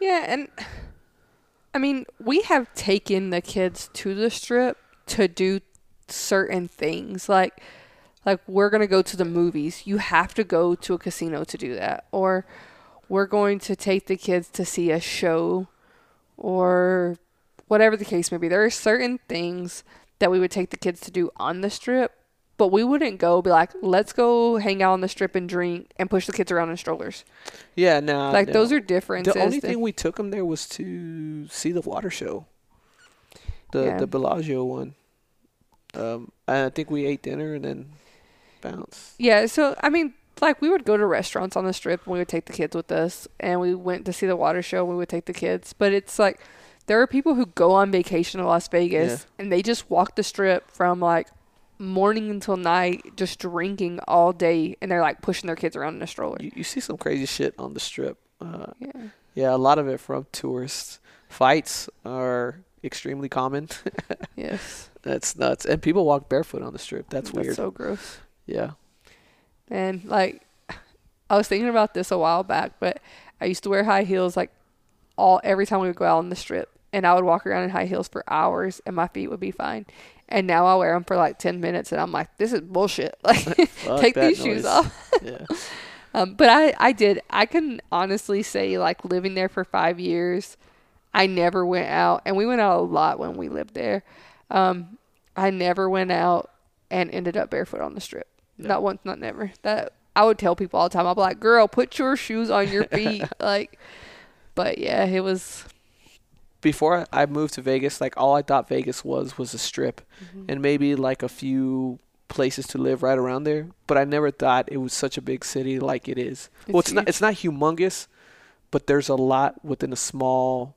Yeah, and [SIGHS] I mean, we have taken the kids to the strip to do certain things. Like like we're going to go to the movies. You have to go to a casino to do that. Or we're going to take the kids to see a show or whatever the case may be. There are certain things that we would take the kids to do on the strip, but we wouldn't go be like, "Let's go hang out on the strip and drink and push the kids around in strollers." Yeah, no. like no. those are differences. The only thing we took them there was to see the water show. The Yeah. the Bellagio one. Um, I think we ate dinner and then bounced. Yeah, so I mean, like we would go to restaurants on the strip and we would take the kids with us and we went to see the water show and we would take the kids. But it's like there are people who go on vacation to Las Vegas and they just walk the strip from like morning until night just drinking all day and they're like pushing their kids around in a stroller. You, you see some crazy shit on the strip. Uh, Yeah. yeah, a lot of it from tourists. Fights are extremely common. [LAUGHS] Yes. That's nuts. And people walk barefoot on the strip. That's, weird. so gross. yeah. And like I was thinking about this a while back, but I used to wear high heels like all every time we would go out on the strip, and I would walk around in high heels for hours, and my feet would be fine. And now I wear them for like ten minutes, and I'm like, this is bullshit. [LAUGHS] Like, [LAUGHS] take these shoes off. [LAUGHS] Yeah. Um, but I, I did. I can honestly say, like living there for five years, I never went out, and we went out a lot when we lived there. Um, I never went out and ended up barefoot on the strip. Not once, not never. That I would tell people all the time. I'd be like, "Girl, put your shoes on your [LAUGHS] feet." like, but yeah, it was. before I moved to Vegas, like all I thought Vegas was was a strip, and maybe like a few places to live right around there. But I never thought it was such a big city like it is. well, It's it's not. It's not humongous, but there's a lot within a small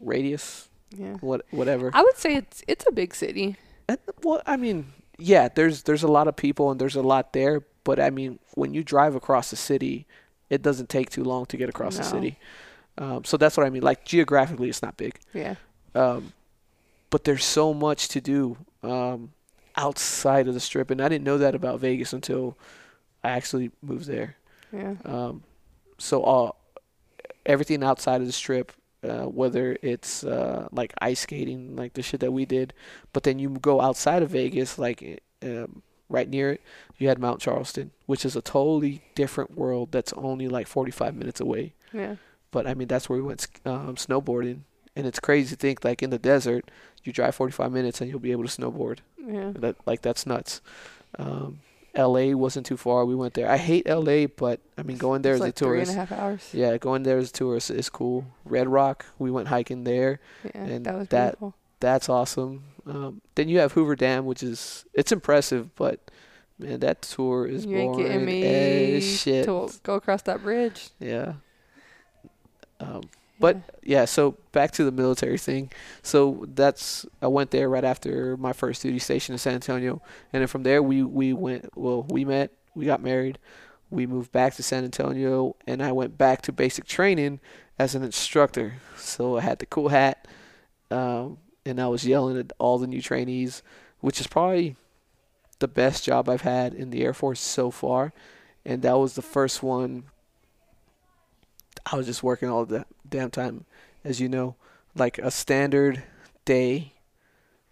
radius. Yeah. What whatever. I would say it's it's a big city. And, well, I mean, yeah, there's there's a lot of people and there's a lot there, but I mean, when you drive across the city, it doesn't take too long to get across the city. Um, so that's what I mean. Like geographically, it's not big. Yeah. um, but there's so much to do um, outside of the strip, and I didn't know that about Vegas until I actually moved there. Yeah. Um, so all everything outside of the strip, uh, whether it's uh, like ice skating, like the shit that we did, but then you go outside of Vegas, like um, right near it, you had Mount Charleston, which is a totally different world that's only like 45 minutes away. Yeah. But I mean, that's where we went um, snowboarding, and it's crazy to think like in the desert, you drive 45 minutes and you'll be able to snowboard. Yeah. That like that's nuts. Um, L.A. wasn't too far. We went there. I hate L.A., but I mean, going there It's as like a tourist, Three and a half hours. yeah, going there as a tourist is cool. Red Rock, we went hiking there. Yeah. And that was that- beautiful. That's awesome. Um, then you have Hoover Dam, which is it's impressive, but man, that tour is You ain't getting boring me as shit. to go across that bridge. Yeah. Um, But yeah, so back to the military thing. So that's I went there right after my first duty station in San Antonio, and then from there we we went. Well, we met, we got married, we moved back to San Antonio, and I went back to basic training as an instructor. So I had the cool hat, um, and I was yelling at all the new trainees, which is probably the best job I've had in the Air Force so far, and that was the first one I was just working all the damn time, as you know. Like a standard day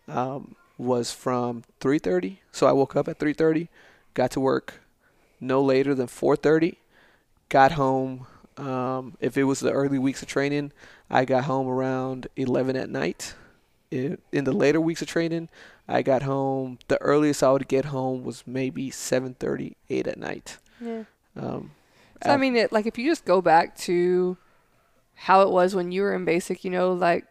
um, was from 3:30. So I woke up at 3:30, got to work no later than 4:30, got home. Um, if it was the early weeks of training, I got home around 11 at night. In, in the later weeks of training, I got home. The earliest I would get home was maybe 7:30, 8 at night. Yeah. Um, So I mean, it, like if you just go back to how it was when you were in basic, you know, like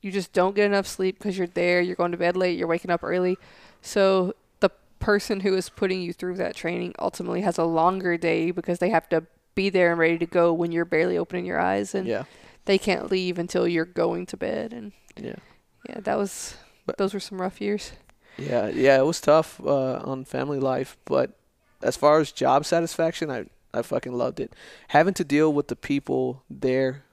you just don't get enough sleep because you're there, you're going to bed late, you're waking up early. So the person who is putting you through that training ultimately has a longer day because they have to be there and ready to go when you're barely opening your eyes and Yeah. they can't leave until you're going to bed and Yeah. yeah, that was But- those were some rough years. Yeah, yeah, it was tough uh, on family life, but as far as job satisfaction, I I fucking loved it. Having to deal with the people there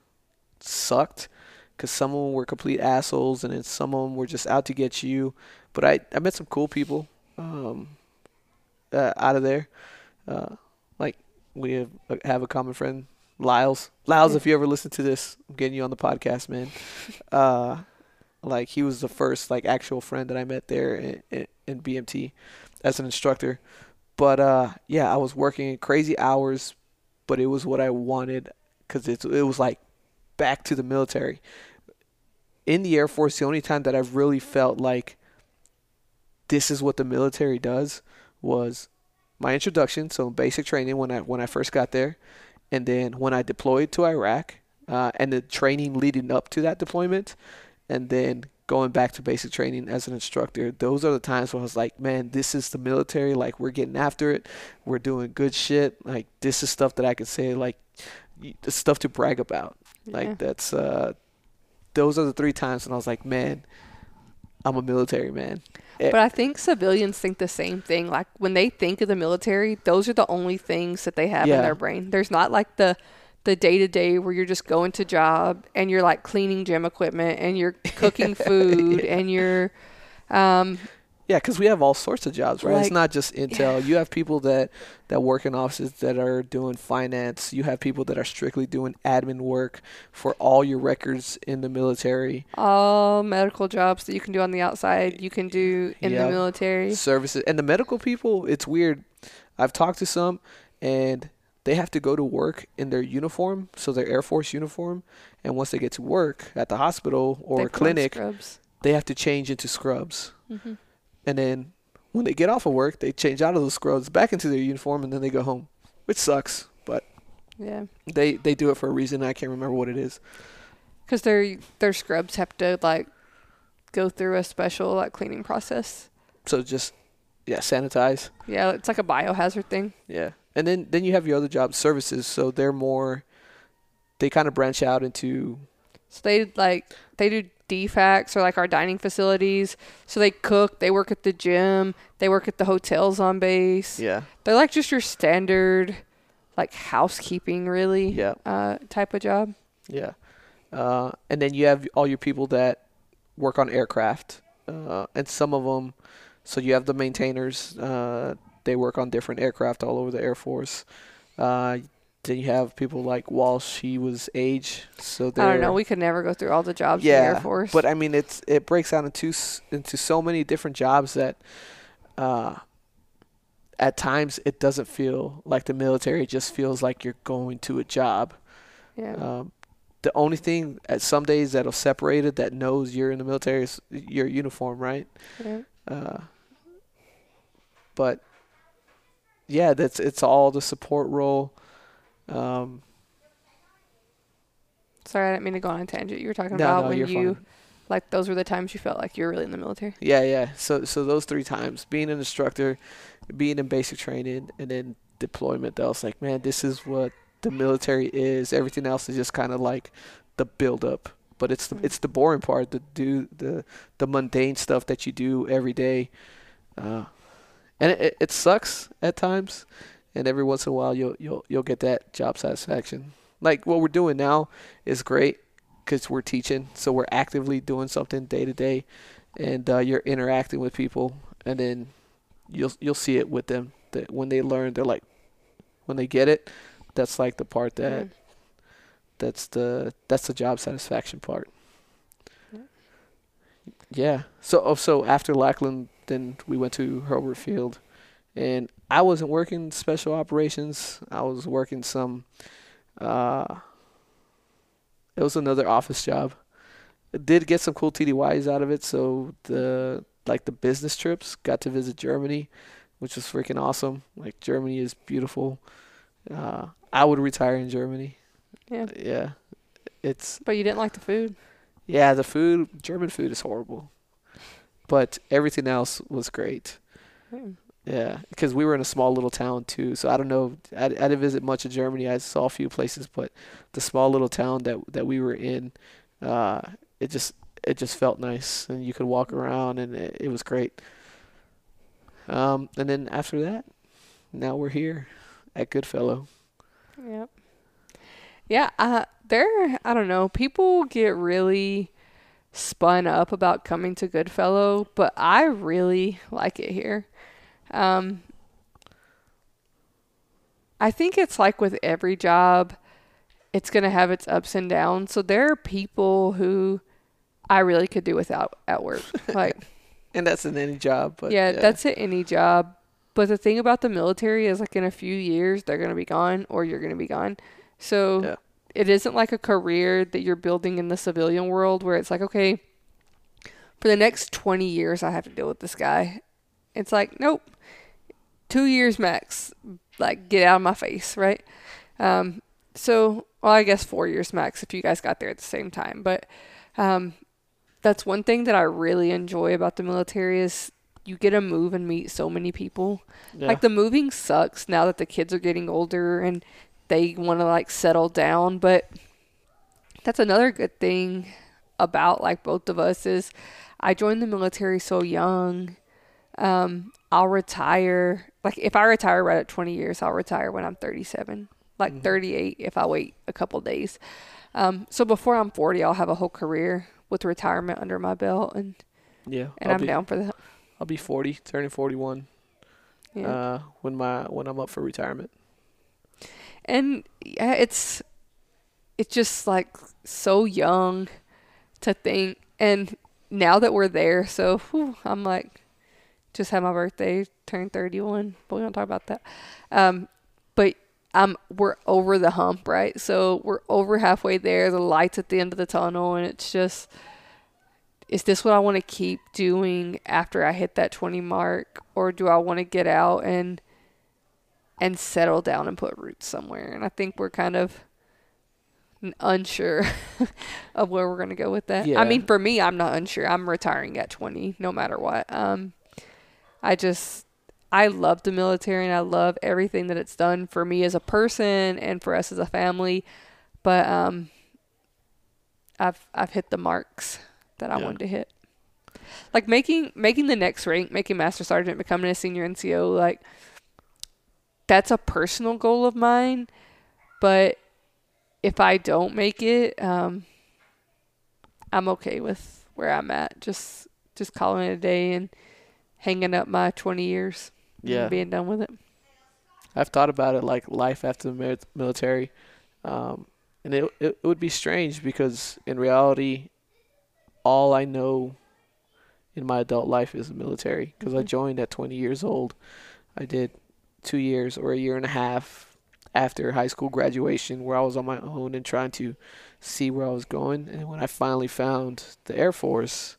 sucked because some of them were complete assholes, and then some of them were just out to get you. But I I met some cool people um, uh, out of there. Uh, like we have have a common friend, Lyles. Lyles, if you ever listen to this, I'm getting you on the podcast, man. [LAUGHS] Uh, like he was the first like actual friend that I met there in, in, in BMT as an instructor. But uh, yeah, I was working crazy hours, but it was what I wanted because it it was like back to the military. In the Air Force, the only time that I've really felt like this is what the military does was my introduction, so basic training when I when I first got there, and then when I deployed to Iraq, uh, and the training leading up to that deployment, and then going back to basic training as an instructor. Those are the times where I was like, man, this is the military. Like we're getting after it. We're doing good shit. Like this is stuff that I can say like the stuff to brag about. Like that's uh those are the three times when I was like, man, I'm a military man. But I think civilians think the same thing. Like when they think of the military, those are the only things that they have Yeah. in their brain. There's not like the the day to day where you're just going to job and you're like cleaning gym equipment and you're cooking [LAUGHS] food and you're um Yeah, because we have all sorts of jobs, right? it's not just intel. You have people that that work in offices that are doing finance. You have people that are strictly doing admin work for all your records in the military, all medical jobs that you can do on the outside, you can do in Yep. the military. services, and the medical people. It's weird. I've talked to some, and they have to go to work in their uniform, so their Air Force uniform. And once they get to work at the hospital or clinic, scrubs. they have to change into scrubs. Mhm. and then when they get off of work, they change out of those scrubs back into their uniform, and then they go home, which sucks. But Yeah. they they do it for a reason. I can't remember what it is. Cuz their their scrubs have to like go through a special like cleaning process. So just yeah, sanitize. Yeah, it's like a biohazard thing. Yeah, and then then you have your other jobs, services. So they're more. They kind of branch out into So they like they do DFACs or like our dining facilities. So they cook, they work at the gym, they work at the hotels on base. yeah They're like just your standard like housekeeping really Yeah. uh type of job. yeah, uh, and then you have all your people that work on aircraft, uh, and some of them. So you have the maintainers. Uh, they work on different aircraft all over the Air Force. Uh, then you have people like Walsh. He was age, so I don't know, we could never go through all the jobs in the Air Force. but I mean it's it breaks down into into so many different jobs that uh, at times it doesn't feel like the military. It just feels like you're going to a job. yeah. Um, the only thing at some days that'll separate it that knows you're in the military is your uniform, right? yeah. Uh, but yeah, that's it's all the support role. Um, Sorry, I didn't mean to go on a tangent. You were talking no, about no, when you fine. like those were the times you felt like you were really in the military. Yeah, yeah. So so those three times, being an instructor, being in basic training, and then deployment. That was like, man, this is what the military is. Everything else is just kind of like the build up. But it's the, Mm. it's the boring part, the do the the mundane stuff that you do every day, uh, and it, it, sucks at times. And every once in a while, you'll you'll you'll get that job satisfaction. Like what we're doing now is great because we're teaching, so we're actively doing something day to day, and uh, you're interacting with people, and then you'll you'll see it with them that when they learn, they're like, when they get it, that's like the part that Mm. that's the that's the job satisfaction part. Yeah. Yeah. So oh, so after Lackland, then we went to Hurlburt Field, and I wasn't working special operations. I was working some. Uh, it was another office job. I did get some cool TDYs out of it. So the like the business trips, got to visit Germany, which was freaking awesome. Like Germany is beautiful. Uh, I would retire in Germany. Yeah. Yeah, it's But you didn't like the food. Yeah, the food, German food is horrible, but everything else was great. Hmm. Yeah, because we were in a small little town too, so I don't know. I, I didn't visit much of Germany. I saw a few places, but the small little town that that we were in, uh, it just it just felt nice, and you could walk around, and it, it was great. Um, and then after that, now we're here at Goodfellow. Yep. Yeah, uh, there, I don't know. People get really spun up about coming to Goodfellow, but I really like it here. Um, I think it's like with every job, it's going to have its ups and downs. So there are people who I really could do without at work. [LAUGHS] Like, And that's in any job, but yeah, that's at any job. But the thing about the military is, like, in a few years, they're going to be gone or you're going to be gone. So Yeah. It isn't like a career that you're building in the civilian world where it's like, okay, for the next 20 years, I have to deal with this guy. It's like, nope, two years max. Like, get out of my face, right? Um, so, well, I guess four years max if you guys got there at the same time. But um, that's one thing that I really enjoy about the military is you get to move and meet so many people. Yeah. Like the moving sucks now that the kids are getting older and they want to like settle down, but that's another good thing about like both of us is I joined the military so young. Um, I'll retire like if I retire right at 20 years, I'll retire when I'm 37. Like 38 if I wait a couple days. Um, so before I'm 40, I'll have a whole career with retirement under my belt and yeah. and I'll I'm be, down for that. I'll be 40, turning 41 Yeah. uh, when my when I'm up for retirement. And yeah, it's it's just like so young to think. And now that we're there, so whew, I'm like, just had my birthday, turned 31. But we don't talk about that. Um, but um, we're over the hump, right? So we're over halfway there. The lights at the end of the tunnel, and it's just. Is this what I want to keep doing after I hit that 20 mark or do I want to get out and and settle down and put roots somewhere. And I think we're kind of unsure [LAUGHS] of where we're going to go with that. Yeah. I mean, for me, I'm not unsure. I'm retiring at 20, no matter what. Um, I just, I love the military and I love everything that it's done for me as a person and for us as a family. But um, I've I've hit the marks that I Yeah. wanted to hit. Like making making the next rank, making master sergeant, becoming a senior NCO, like that's a personal goal of mine. But if I don't make it, um, I'm okay with where I'm at. Just just calling it a day and hanging up my 20 years. and Yeah. being done with it. I've thought about it like life after the military, um, and it, it would be strange because in reality, all I know in my adult life is the military because I Mhm. joined at 20 years old. I did two years or a year and a half after high school graduation where I was on my own and trying to see where I was going. And when I finally found the Air Force,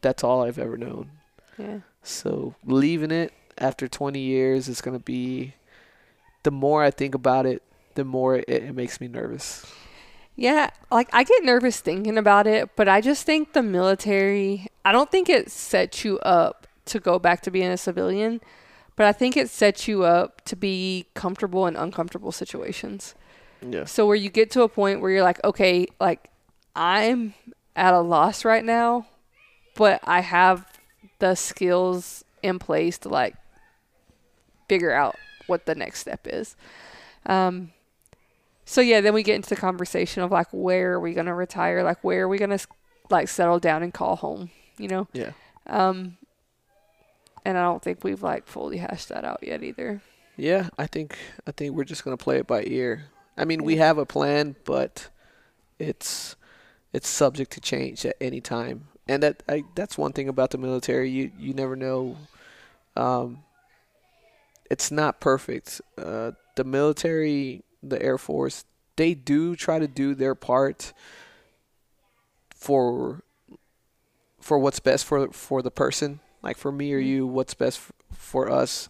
that's all I've ever known. Yeah. So leaving it after 20 years is going to be the more I think about it, the more it, it makes me nervous. Yeah, like I get nervous thinking about it, but I just think the military, I don't think it sets you up to go back to being a civilian, but I think it sets you up to be comfortable in uncomfortable situations. Yeah. So where you get to a point where you're like, okay, like I'm at a loss right now, but I have the skills in place to like figure out what the next step is. Um, so yeah, then we get into the conversation of like, where are we gonna retire? Like, where are we gonna like settle down and call home? You know. Yeah. Um, and I don't think we've like fully hashed that out yet either. Yeah, I think I think we're just going to play it by ear. I mean, we have a plan, but it's it's subject to change at any time. And that I, that's one thing about the military. You you never know um it's not perfect. Uh the military, the Air Force, they do try to do their part for for what's best for for the person. Like for me or you, what's best f- for us.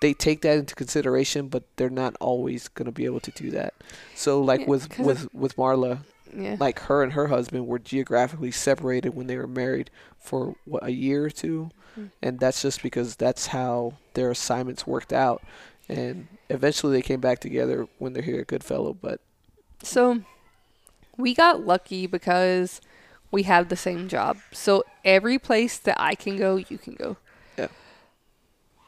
They take that into consideration, but they're not always going to be able to do that. So like Yeah, with with with Marla, Yeah. like her and her husband were geographically separated when they were married for what a year or 2 Mm. and that's just because that's how their assignments worked out and eventually they came back together when they're here at Goodfellow but So we got lucky because we have the same job. So every place that I can go, you can go. Yeah.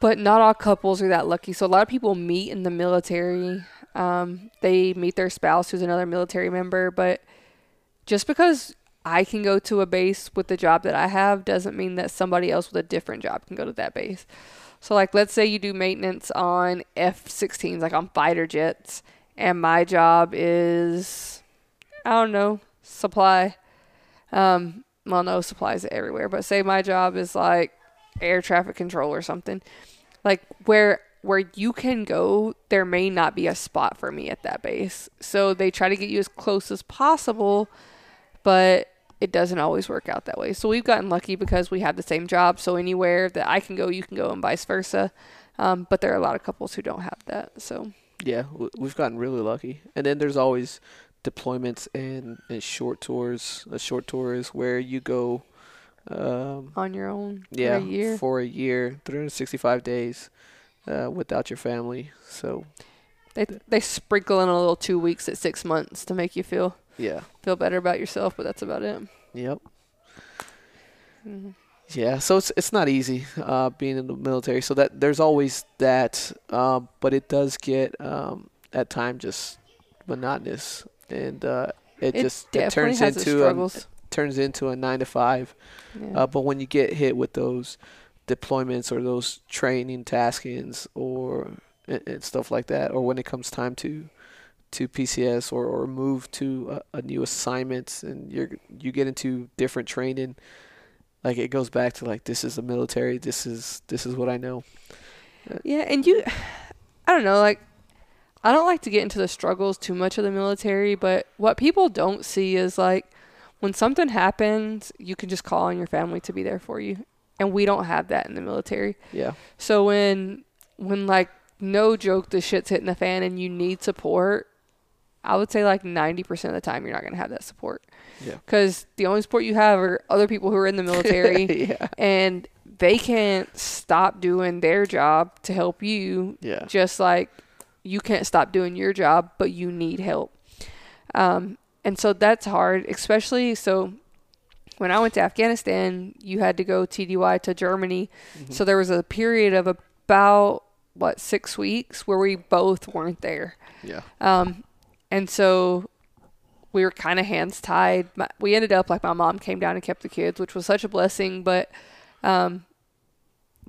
But not all couples are that lucky. So a lot of people meet in the military. Um, they meet their spouse who's another military member. But just because I can go to a base with the job that I have doesn't mean that somebody else with a different job can go to that base. So like let's say you do maintenance on F-16s, like on fighter jets, and my job is I don't know, supply. Um, well, no, supplies everywhere, but say my job is like air traffic control or something. Like where where you can go, there may not be a spot for me at that base. So they try to get you as close as possible, but it doesn't always work out that way. So we've gotten lucky because we have the same job. So anywhere that I can go, you can go, and vice versa. Um, but there are a lot of couples who don't have that. So yeah we've gotten really lucky and then there's always deployments and, and short tours a short tour is where you go um, on your own yeah for a year. for a year 365 days uh, without your family so They they sprinkle in a little two weeks at six months to make you feel yeah feel better about yourself, but that's about it. yep Mhm. Yeah, so it's it's not easy uh, being in the military. So that there's always that, um, but it does get um, at times just monotonous, and uh, it, It just it turns into a, turns into a nine to five. Yeah. Uh, but when you get hit with those deployments or those training taskings or and, and stuff like that, or when it comes time to to PCS or, or move to a, a new assignment and you're you get into different training, like it goes back to like this is the military, this is this is what I know. Yeah, and you, [SIGHS] I don't know, like, I don't like to get into the struggles too much of the military, but what people don't see is like, when something happens, you can just call on your family to be there for you, and we don't have that in the military. Yeah, So when, when like, no joke, the shit's hitting the fan and you need support, I would say like 90% of the time you're not gonna have that support. Yeah. Because the only support you have are other people who are in the military [LAUGHS] yeah, and they can't stop doing their job to help you yeah, just like you can't stop doing your job but you need help um, and so that's hard especially so when i went to afghanistan you had to go tdy to germany Mm-hmm. so there was a period of about what six weeks where we both weren't there yeah, um, and so we were kind of hands tied. My, we ended up like my mom came down and kept the kids, which was such a blessing. But um,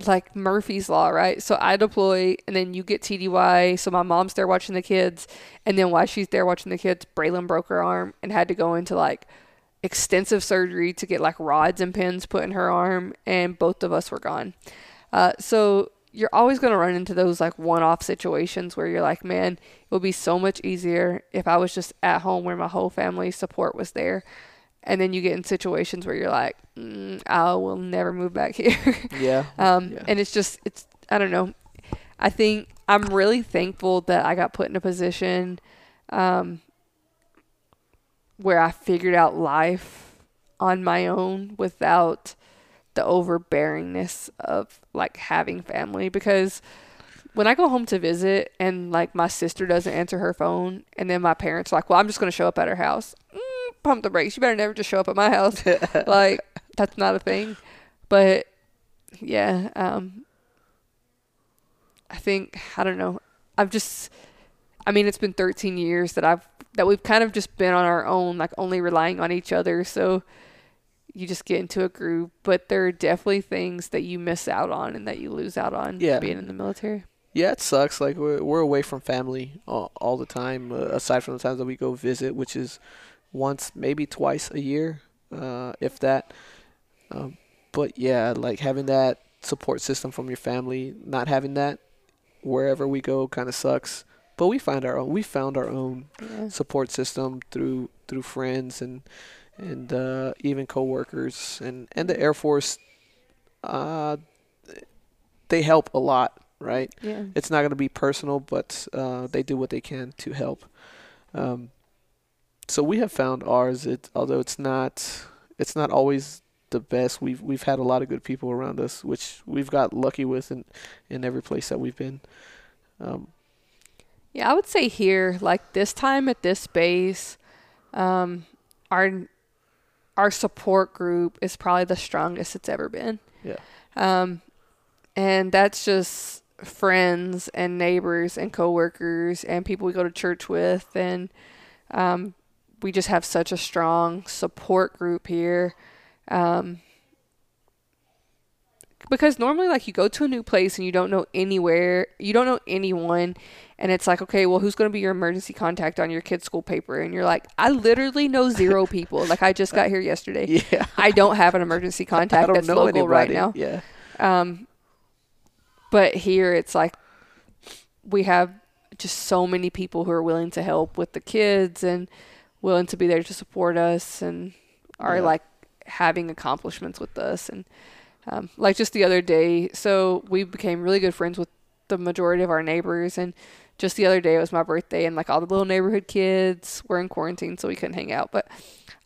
like Murphy's Law, right? So I deploy and then you get TDY. So my mom's there watching the kids. And then while she's there watching the kids, Braylon broke her arm and had to go into like extensive surgery to get like rods and pins put in her arm. And both of us were gone. Uh, so you're always going to run into those like one-off situations where you're like, man, it would be so much easier if I was just at home where my whole family support was there. And then you get in situations where you're like, mm, I will never move back [LAUGHS] here. yeah. um, Yeah. And it's just, it's, I don't know. I think I'm really thankful that I got put in a position um, where I figured out life on my own without the overbearingness of like having family because when I go home to visit and like my sister doesn't answer her phone and then my parents are like, well, I'm just going to show up at her house. Mm, pump the brakes. You better never just show up at my house. [LAUGHS] like that's not a thing. But yeah, um, I think, I don't know. I've just, I mean, it's been 13 years that I've, that we've kind of just been on our own, like only relying on each other. So, you just get into a groove, but there are definitely things that you miss out on and that you lose out on Yeah. being in the military. Yeah, it sucks. Like we're we're away from family all, all the time. Uh, aside from the times that we go visit, which is once, maybe twice a year, uh, if that. Um, but yeah, like having that support system from your family, not having that wherever we go, kind of sucks. But we find our own. We found our own Yeah. support system through through friends and and uh, even coworkers and and the Air Force. Uh, they help a lot, right? Yeah. it's not going to be personal, but uh, they do what they can to help. Um, so we have found ours. It although it's not it's not always the best. We've we've had a lot of good people around us, which we've got lucky with in in every place that we've been. Um, Yeah, I would say here, like this time at this base, um, our our support group is probably the strongest it's ever been. yeah, Um, and that's just friends and neighbors and coworkers and people we go to church with, and um, we just have such a strong support group here. Um, because normally, like you go to a new place and you don't know anywhere, you don't know anyone, and it's like, okay, well, who's going to be your emergency contact on your kid's school paper? And you're like, I literally know zero [LAUGHS] people. like I just got here yesterday. yeah. I don't have an emergency [LAUGHS] contact that's local right anybody. now. Yeah, Um, but here it's like we have just so many people who are willing to help with the kids and willing to be there to support us and are Yeah. like having accomplishments with us. And um, like just the other day so we became really good friends with the majority of our neighbors. And just the other day it was my birthday and like all the little neighborhood kids were in quarantine so we couldn't hang out. But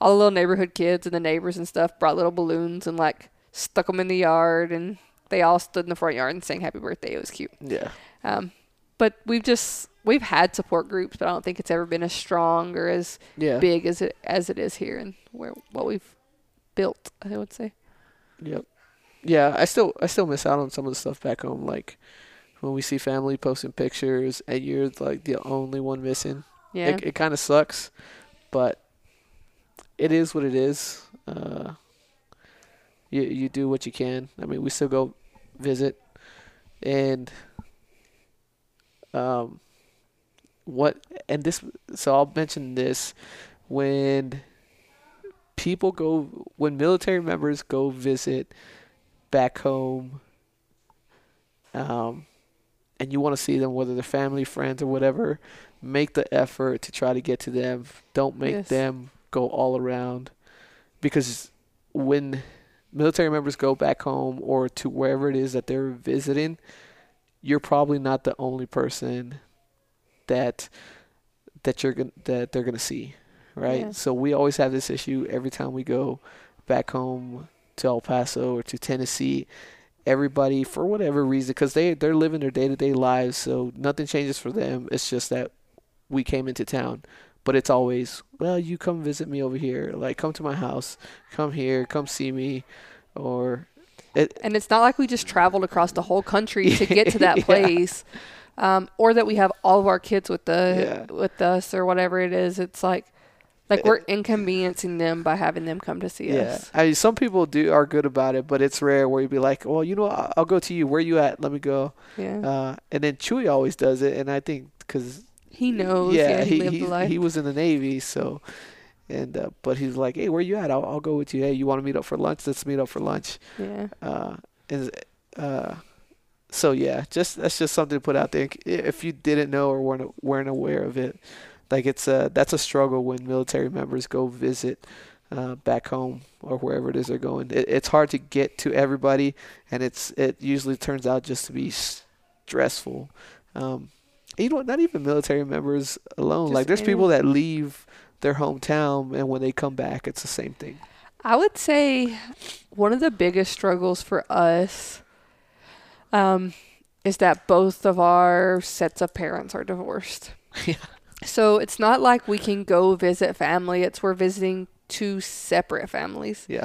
all the little neighborhood kids and the neighbors and stuff brought little balloons and like stuck them in the yard and they all stood in the front yard and sang happy birthday. It was cute. Yeah, um, but we've just we've had support groups but i don't think it's ever been as strong or as yeah. big as it as it is here and where what we've built i would say Yep. Yeah, I still I still miss out on some of the stuff back home. Like when we see family posting pictures and you're like the only one missing. yeah It it kind of sucks, but it is what it is. Uh, you you do what you can. I mean, we still go visit, and um, what and this. So I'll mention this when people go when military members go visit back home. Um, and you want to see them, whether they're family, friends, or whatever, make the effort to try to get to them. Don't make Yes. them go all around, because when military members go back home or to wherever it is that they're visiting, you're probably not the only person that that you're gonna that they're gonna see, right? Yeah. So we always have this issue every time we go back home to El Paso or to Tennessee. Everybody, for whatever reason, because they they're living their day to day lives, so nothing changes for them. It's just that we came into town, but it's always well, you come visit me over here, like come to my house, come here, come see me, or it, and it's not like we just traveled across the whole country to get to that [LAUGHS] Yeah. Um, or that we have all of our kids with the Yeah. with us or whatever it is it's like like we're inconveniencing them by having them come to see Yeah, us I mean, some people do are good about it, but it's rare where you'd be like, "Well, you know, I'll, I'll go to you. Where you at? Let me go." yeah Uh, and then Chewy always does it, and I think because he knows yeah, yeah, he, he he, he was in the Navy, so and uh, but he's like, "Hey, where you at? I'll, I'll go with you. Hey, you want to meet up for lunch? Let's meet up for lunch." yeah Uh, and uh, so yeah, just that's just something to put out there. If you didn't know or weren't weren't aware of it, like it's a that's a struggle when military members go visit uh, back home or wherever it is they're going. It, it's hard to get to everybody, and it's it usually turns out just to be stressful. Um, you know, not even military members alone. Just like there's people that leave their hometown, and when they come back, it's the same thing. I would say one of the biggest struggles for us um, is that both of our sets of parents are divorced. [LAUGHS] Yeah. So it's not like we can go visit family. It's we're visiting two separate families. Yeah.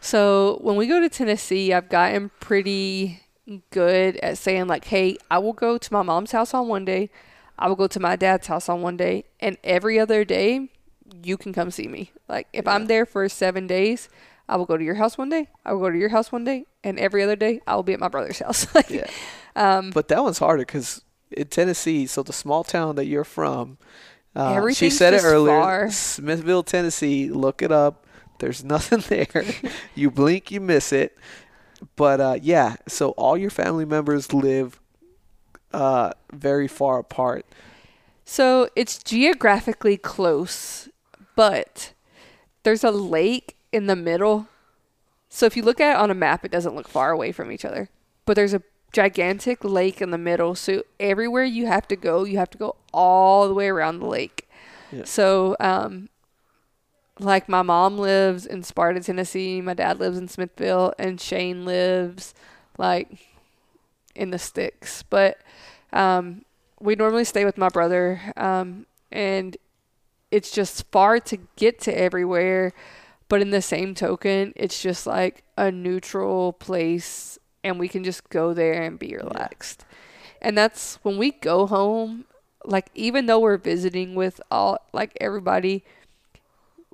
So when we go to Tennessee, I've gotten pretty good at saying like, "Hey, I will go to my mom's house on one day. I will go to my dad's house on one day, and every other day, you can come see me. Like if I'm there for seven days, I will go to your house one day. I will go to your house one day, and every other day, I will be at my brother's house. [LAUGHS] like, Yeah. um, But that one's harder because in Tennessee, so the small town that you're from, uh, she said it earlier, far. Smithville, Tennessee. Look it up. There's [LAUGHS] nothing there. [LAUGHS] you blink, you miss it. But uh, yeah, so all your family members live uh, very far apart. So it's geographically close, but there's a lake in the middle. So if you look at it on a map, it doesn't look far away from each other. But there's a gigantic lake in the middle. So everywhere you have to go, you have to go all the way around the lake. Yeah. So, um, like my mom lives in Sparta, Tennessee. My dad lives in Smithville, and Shane lives like in the sticks. But um, we normally stay with my brother, um, and it's just far to get to everywhere. But in the same token, it's just like a neutral place, and we can just go there and be relaxed. And that's when we go home. Like even though we're visiting with all like everybody,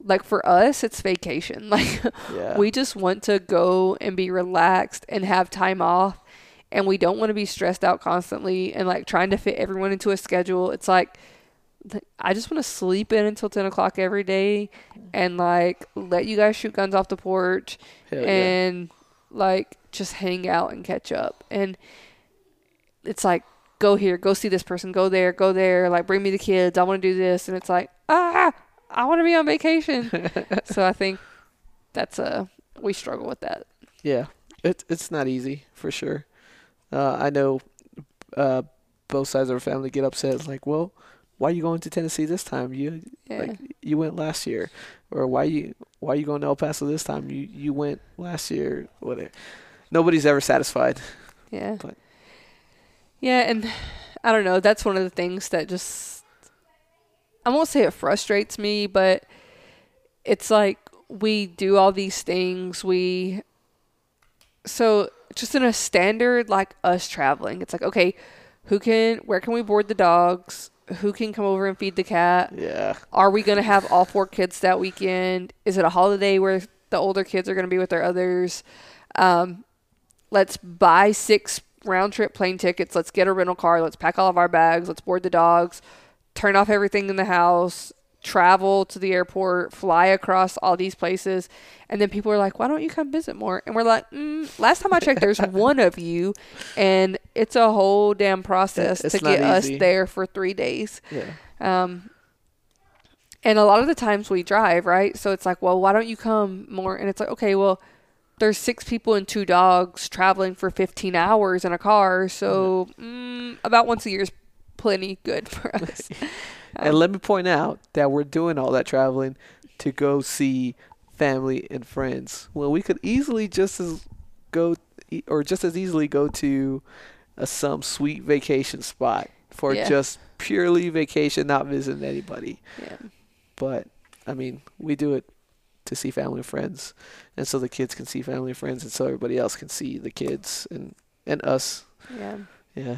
like for us, it's vacation. [LAUGHS] Like Yeah. we just want to go and be relaxed and have time off and we don't want to be stressed out constantly and like trying to fit everyone into a schedule it's like i just want to sleep in until 10 o'clock every day and like let you guys shoot guns off the porch Hell yeah. and like just hang out and catch up and it's like go here go see this person go there go there like bring me the kids i want to do this and it's like ah i want to be on vacation [LAUGHS] so i think that's a we struggle with that Yeah, it's it's not easy for sure. Uh, I know uh, both sides of our family get upset. It's like, well, why are you going to Tennessee this time? You yeah like you went last year, or why you why are you going to El Paso this time? You you went last year. Whatever. Nobody's ever satisfied. Yeah. But- Yeah, and I don't know. That's one of the things that just I won't say it frustrates me, but it's like we do all these things. We so just in a standard like us traveling, it's like okay, who can where can we board the dogs? Who can come over and feed the cat? Yeah. Are we going to have all four kids that weekend? Is it a holiday where the older kids are going to be with their others? Um, let's buy six round trip plane tickets. Let's get a rental car. Let's pack all of our bags. Let's board the dogs. Turn off everything in the house. Travel to the airport. Fly across all these places. And then people are like, why don't you come visit more? And we're like, mm, last time I checked, there's [LAUGHS] one of you. And it's a whole damn process It's to get us there for three days. Yeah. Um, and a lot of the times we drive, right? So it's like, well, why don't you come more? And it's like, okay, well, there's six people and two dogs traveling for 15 hours in a car. So mm, about once a year is plenty good for us. [LAUGHS] And let me point out that we're doing all that traveling to go see family and friends. Well, we could easily just as go or just as easily go to a, some sweet vacation spot for Yeah. just purely vacation, not visiting anybody. Yeah. But I mean, we do it to see family and friends, and so the kids can see family and friends, and so everybody else can see the kids and and us. Yeah. Yeah.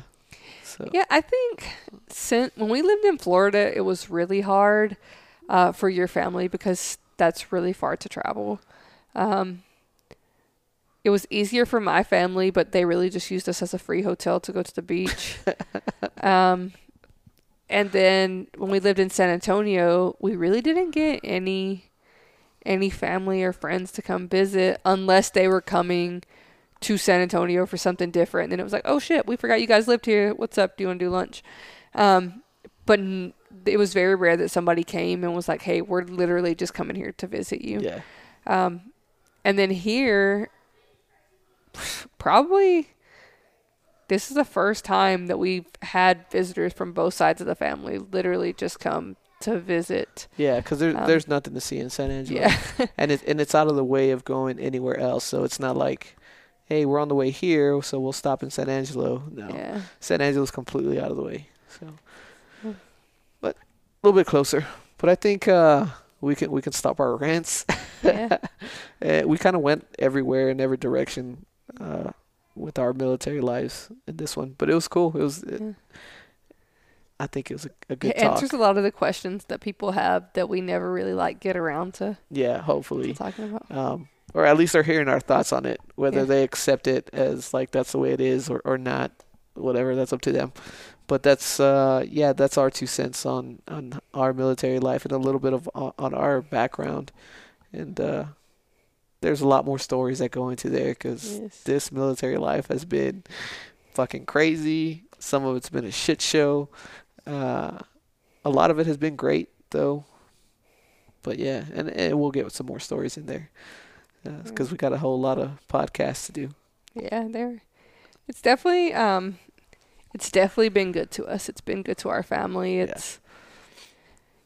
So Yeah, I think since when we lived in Florida, it was really hard uh, for your family because that's really far to travel. Um, it was easier for my family, but they really just used us as a free hotel to go to the beach. [LAUGHS] um, and then when we lived in San Antonio, we really didn't get any any family or friends to come visit unless they were coming to San Antonio for something different. And then it was like, oh shit, we forgot you guys lived here. What's up? Do you want to do lunch? Um, but n- it was very rare that somebody came and was like, hey, we're literally just coming here to visit you. yeah. Um, and then here, probably this is the first time that we've had visitors from both sides of the family literally just come to visit. Yeah, because there, Um, there's nothing to see in San Angelo. Yeah. and it and it's out of the way of going anywhere else. So it's not like, hey, we're on the way here, so we'll stop in San Angelo. No, yeah. San Angelo's completely out of the way. So, Hmm. but a little bit closer. But I think uh, we can we can stop our rants. Yeah. Uh, [LAUGHS] we kind of went everywhere in every direction uh, with our military lives in this one, but it was cool. It was. It, Yeah. I think it was a, a good It talk. answers a lot of the questions that people have that we never really like get around to, yeah, to hopefully. talking about. um, or at least they're hearing our thoughts on it. Whether Yeah. they accept it as like that's the way it is or, or not, whatever, that's up to them. But that's uh, yeah, that's our two cents on on our military life and a little bit of on on our background. And uh, there's a lot more stories that go into there because Yes. this military life has been fucking crazy. Some of it's been a shit show. Uh, a lot of it has been great though. But yeah, and, and we'll get some more stories in there because we got a whole lot of podcasts to do. Yeah, there. It's definitely um, it's definitely been good to us. It's been good to our family. Yeah. It's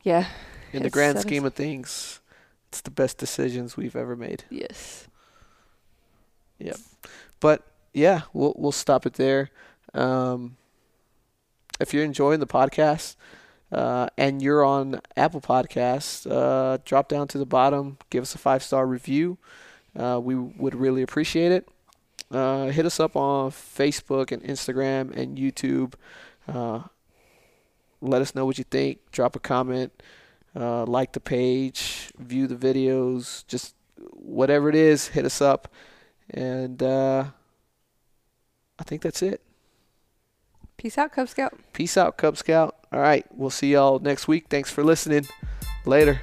Yeah. In the grand scheme of things, it's the best decisions we've ever made. Yes. Yep. But yeah, we'll we'll stop it there. Um, if you're enjoying the podcast uh, and you're on Apple Podcasts, uh, drop down to the bottom, give us a five star review. Uh, we would really appreciate it. Uh, hit us up on Facebook and Instagram and YouTube. Uh, let us know what you think. Drop a comment. Uh, like the page. View the videos. Just whatever it is, hit us up. And uh, I think that's it. Peace out, Cub Scout. Peace out, Cub Scout. All right, we'll see y'all next week. Thanks for listening. Later.